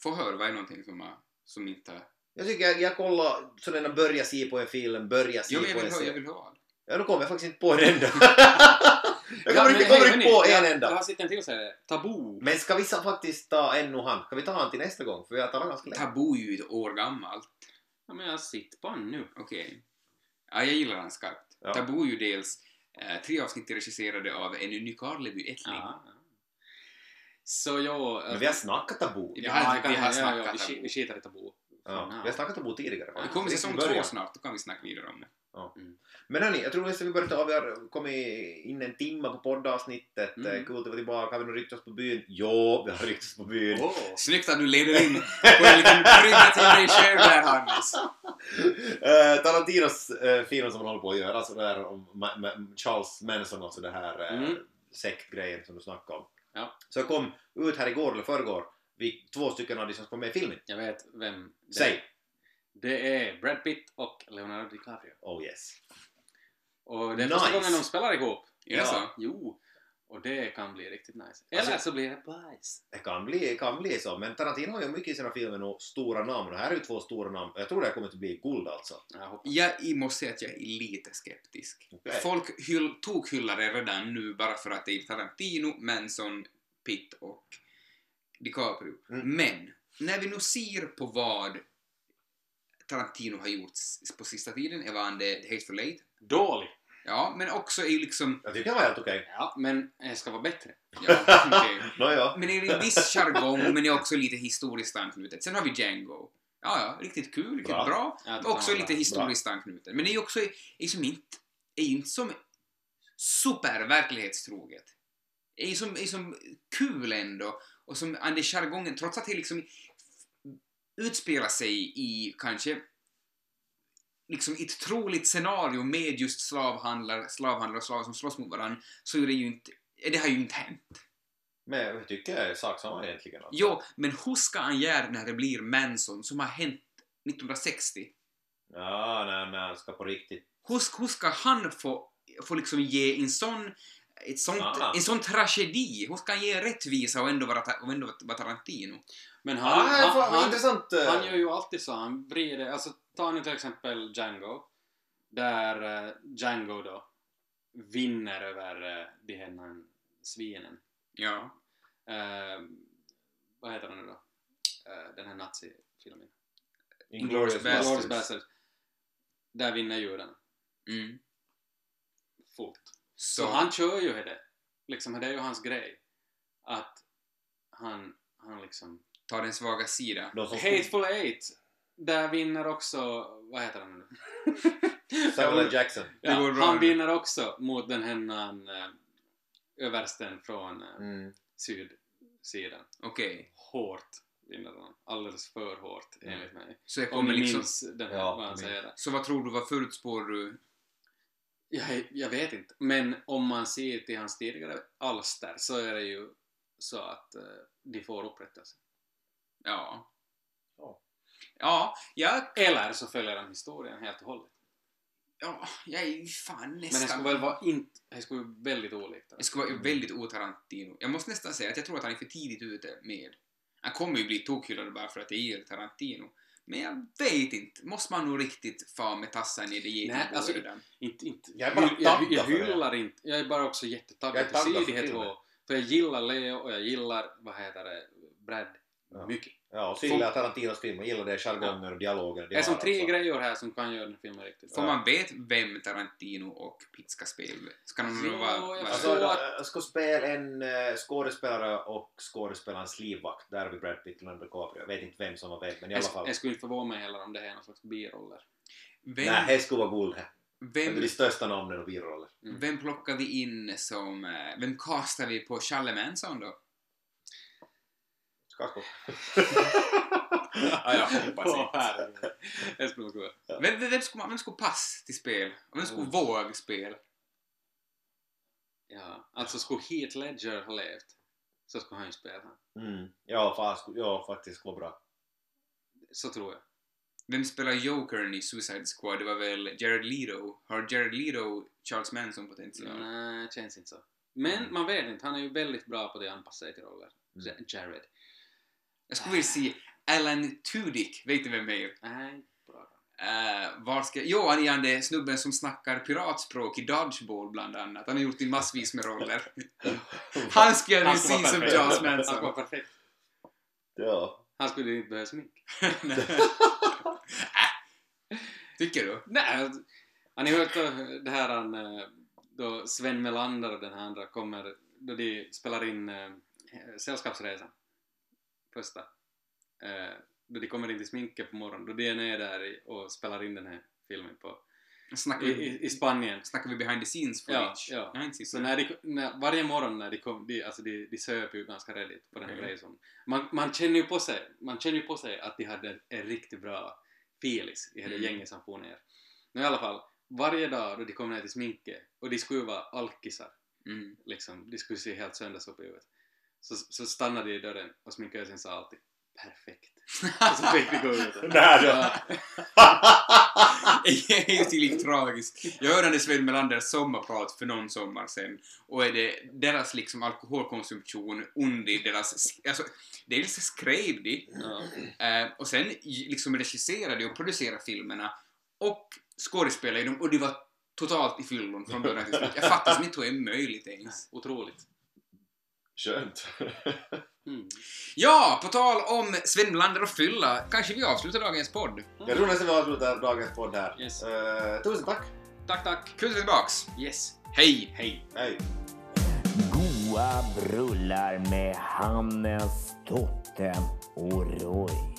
Få höra, vad är någonting som, som inte. Jag tycker jag, jag kollar sådana börja se på en film, börja se Jo, på vill en höra, jag serie. vill höra. Ja, då kommer jag faktiskt inte på en enda. (laughs) jag Ja, kommer men inte, kommer inte på en enda. Jag har sett en till serie. Tabu. Men ska vi faktiskt ta ännu han? Ska vi ta han till nästa gång? För vi har talat ganska länge. Tabu är ju ett år gammalt. Ja, men jag sett på han nu. Okej. Ja, jag gillar den skarpt. Ja. Tabu är ju dels eh, tre avsnitt regisserade av en ny Karlevi Ettling. Ja. Så jag... Men vi har snackat tabu. Vi har- vi har ja, snackat ja, vi, tabu. vi skitar i tabu. Ja, vi har snackat tabu tidigare Det kommer säsong två snart, då kan vi snacka vidare om det. Men hörni, jag tror nästan vi börjar ta, vi har kommit in en timme på poddavsnittet. Mm. Mm. Kul att vara tillbaka. Har vi nog ryckt oss på byn? Jo, vi har ryckt oss på byn. Åh. Snyggt att du leder in på en liten brygga till dig själv där, Hannes. (laughs) Eh, Tarantinos uh, film som han håller på att göra, sådär om Ma- Ma- Charles Manson och så det här uh, Mm. sektgrejen som du snackade om. Ja. Så jag kom ut här igår eller förrgår, vi, två stycken av de som kom med i filmen. Jag vet vem det Säg! Det är Brad Pitt och Leonardo DiCaprio. Oh yes. Och det är Nice. första gången de spelar ihop. Är det så? Jo. Och det kan bli riktigt nice. Alltså- Eller så blir det bajs. Det kan bli, kan bli så, men Tarantino har ju mycket i sina filmer och stora namn och här är ju två stora namn. Jag tror det här kommer att bli guld alltså. Jag. Jag måste säga att jag är lite skeptisk. Okej. Folk hyll, tokhyllar det redan nu bara för att det är Tarantino, Manson, Pitt och DiCaprio. Mm. Men, när vi nu ser på vad Tarantino har gjort på sista tiden, är det The Hateful Eight? Dålig. Ja, men också är ju liksom... Jag tycker han var helt okej. Ja, men det ska vara bättre. (laughs) Ja, okej. Nåja. Men det är en viss jargong, men det är också lite historiskt anknutet. Sen har vi Django. Ja, ja, riktigt kul, riktigt Bra. bra. Tycker Också var lite bra. historiskt anknutet. Men det är ju också är som inte, är inte som super verklighetstroget. Det är som, är som kul ändå. Och som den jargongen, trots att det liksom utspelar sig i kanske liksom ett troligt scenario med just slavhandlare, slavhandlare och slavar som slåss mot varandra, så är det ju inte, det har ju inte hänt. Men jag tycker jag är sak samma egentligen. Alltså. Jo, men hur ska han göra när det blir Manson som har hänt 1960? Ja, nej, nej, han ska på riktigt. Hur, hur ska han få, få liksom ge en sån, ett sånt, Aha. en sån tragedi? Hur ska han ge rättvisa och ändå vara, och ändå vara Tarantino? Men Han, han, ah, han, fan, han, intressant. eh. han gör ju alltid så. Han vrider... Alltså, ta nu till exempel Django. Där eh, Django då vinner över uh, de här svinen. Ja. Eh, vad heter den nu då? Eh, den här nazifilmen. Inglourious. Glorious Bastards. Där vinner judarna. Mm. Fullt. Så, Så han kör ju det. Liksom, det är ju hans grej. Att han, han liksom... tar den svaga sida. De som Hateful Eight. Där vinner också... Vad heter han nu? (laughs) Samuel L. Jackson. Ja, han vinner också mot den här äh, översten från äh, Mm. sydsidan. Okej. Hårt vinner han. Alldeles för hårt Mm. enligt mig. Så Om kommer ni liksom... minns den här, Ja, vad han jag säger. Så vad tror du, vad förutspår du? Jag, jag vet inte. Men om man ser till hans tidigare alster så är det ju så att eh, de får upprättelse. Ja. Ja. Ja, jag, Eller så följer han historien helt och hållet. ja, jag är ju fan Men det nästan... skulle väl vara inte... Det skulle vara väldigt olikt. Det skulle vara väldigt otarantino. Jag måste nästan säga att jag tror att han är för tidigt ute med... Han kommer ju bli tokhyllad bara för att det är Tarantino. Men jag vet inte. Måste man nog riktigt få med tassen i det Nej, getingbo alltså? Inte, inte. Jag är bara jag, jag, taggad jag för det. hyllar inte. Jag är bara också Jag jättetaggad filmen. två. För jag gillar Leo och jag gillar, vad heter det, Brad Ja. mycket. Ja, och så gillar jag Tarantinos film. Jag gillar det jargonger och dialoger. Det är som tre också. grejer här som kan göra den filmen riktigt Får bra. man vet vem Tarantino och Pitt ska spela? Ska de Jo, vara... jag vara- Alltså, förstår. jag ska spela en eh, skådespelare och skådespelarens livvakt. Där vi Brad Pitt och Leonardo DiCaprio. Jag vet inte vem som var vem, men i alla Jag, fall. jag skulle inte förvåna mig heller om det här är någon slags biroller. Vem, Nej, det skulle vara guld här. Det är vem, de största namnen och biroller. Mm. vem plockar vi in som... Vem castar vi på Challe Manson då? Skarsgård. Ja, jag hoppas inte. Det skulle vara kul. Vem, vem, vem, skulle, vem skulle passa till spel? Vem skulle Mm. våga spel? Ja, alltså skulle Heath Ledger ha levt så skulle han ju spela han. Mm. Ja, fast, ja, faktiskt skulle vara bra. Så tror jag. Vem spelar Jokern i Suicide Squad? Det var väl Jared Leto? Har Jared Leto Charles Manson potential? Nej, det känns inte så. Men Mm. man vet inte, han är ju väldigt bra på det att anpassa sig till roller. Mm. Ja- Jared. Jag skulle vilja se Alan Tudyk, vet du vem det är? Nej, bra. Uh, var ska... Jo, han är han det snubben som snackar piratspråk i Dodgeball bland annat. Han har gjort i massvis med roller. (laughs) Han skulle jag vilja se som. Charles Han skulle vara Manson. perfekt. Ja. Han skulle inte behöva smink. (laughs) Tycker du? Nej, har ni hört det här han, eh, då Sven Melander och den här andra kommer, då de spelar in äh, Sällskapsresan, första. Eh, då de kommer in till sminket på morgonen, då de är nere där och spelar in den här filmen på, Snackar vi, i, i Spanien. snackar vi behind the scenes Ja, footage? ja. Sett Så när de, när, varje morgon när de kom, de, alltså de, de söp ju ganska redigt på den här Okej. resan. Man, man känner ju på sig, man känner ju på sig att de hade en riktigt bra filis i hela Mm. gänget som for ner. Men i alla fall, varje dag då de kom ner till sminket och de skulle vara alkisar, Mm. liksom, de skulle se helt sönders upp i huvudet. Så, så stannade de i dörren och sminkösen sa alltid perfekt. (laughs) Och så fick de gå ut. Nej, då. Ja. (laughs) Det är ju tillräckligt tragiskt. Jag hörde Sven Melanders sommarprat för någon sommar sen och är det deras liksom alkoholkonsumtion under deras... Alltså, dels skrev de Ja. och sen liksom regisserade och producerade filmerna och skådespelade dem och de var totalt i fyllon från början till slut. Jag fattar inte hur det är möjligt ens. Otroligt. Skönt. (laughs) Mm. Ja, på tal om Sven Melander och fylla, kanske vi avslutar dagens podd. Jag tror nästan vi avslutar dagens podd här. Yes. Eh, tusen tack. Tack, tack. Kul att är tillbaks. Yes. Hej! Hej. Hej. Goa brullar med Hannes, Totte och Roy.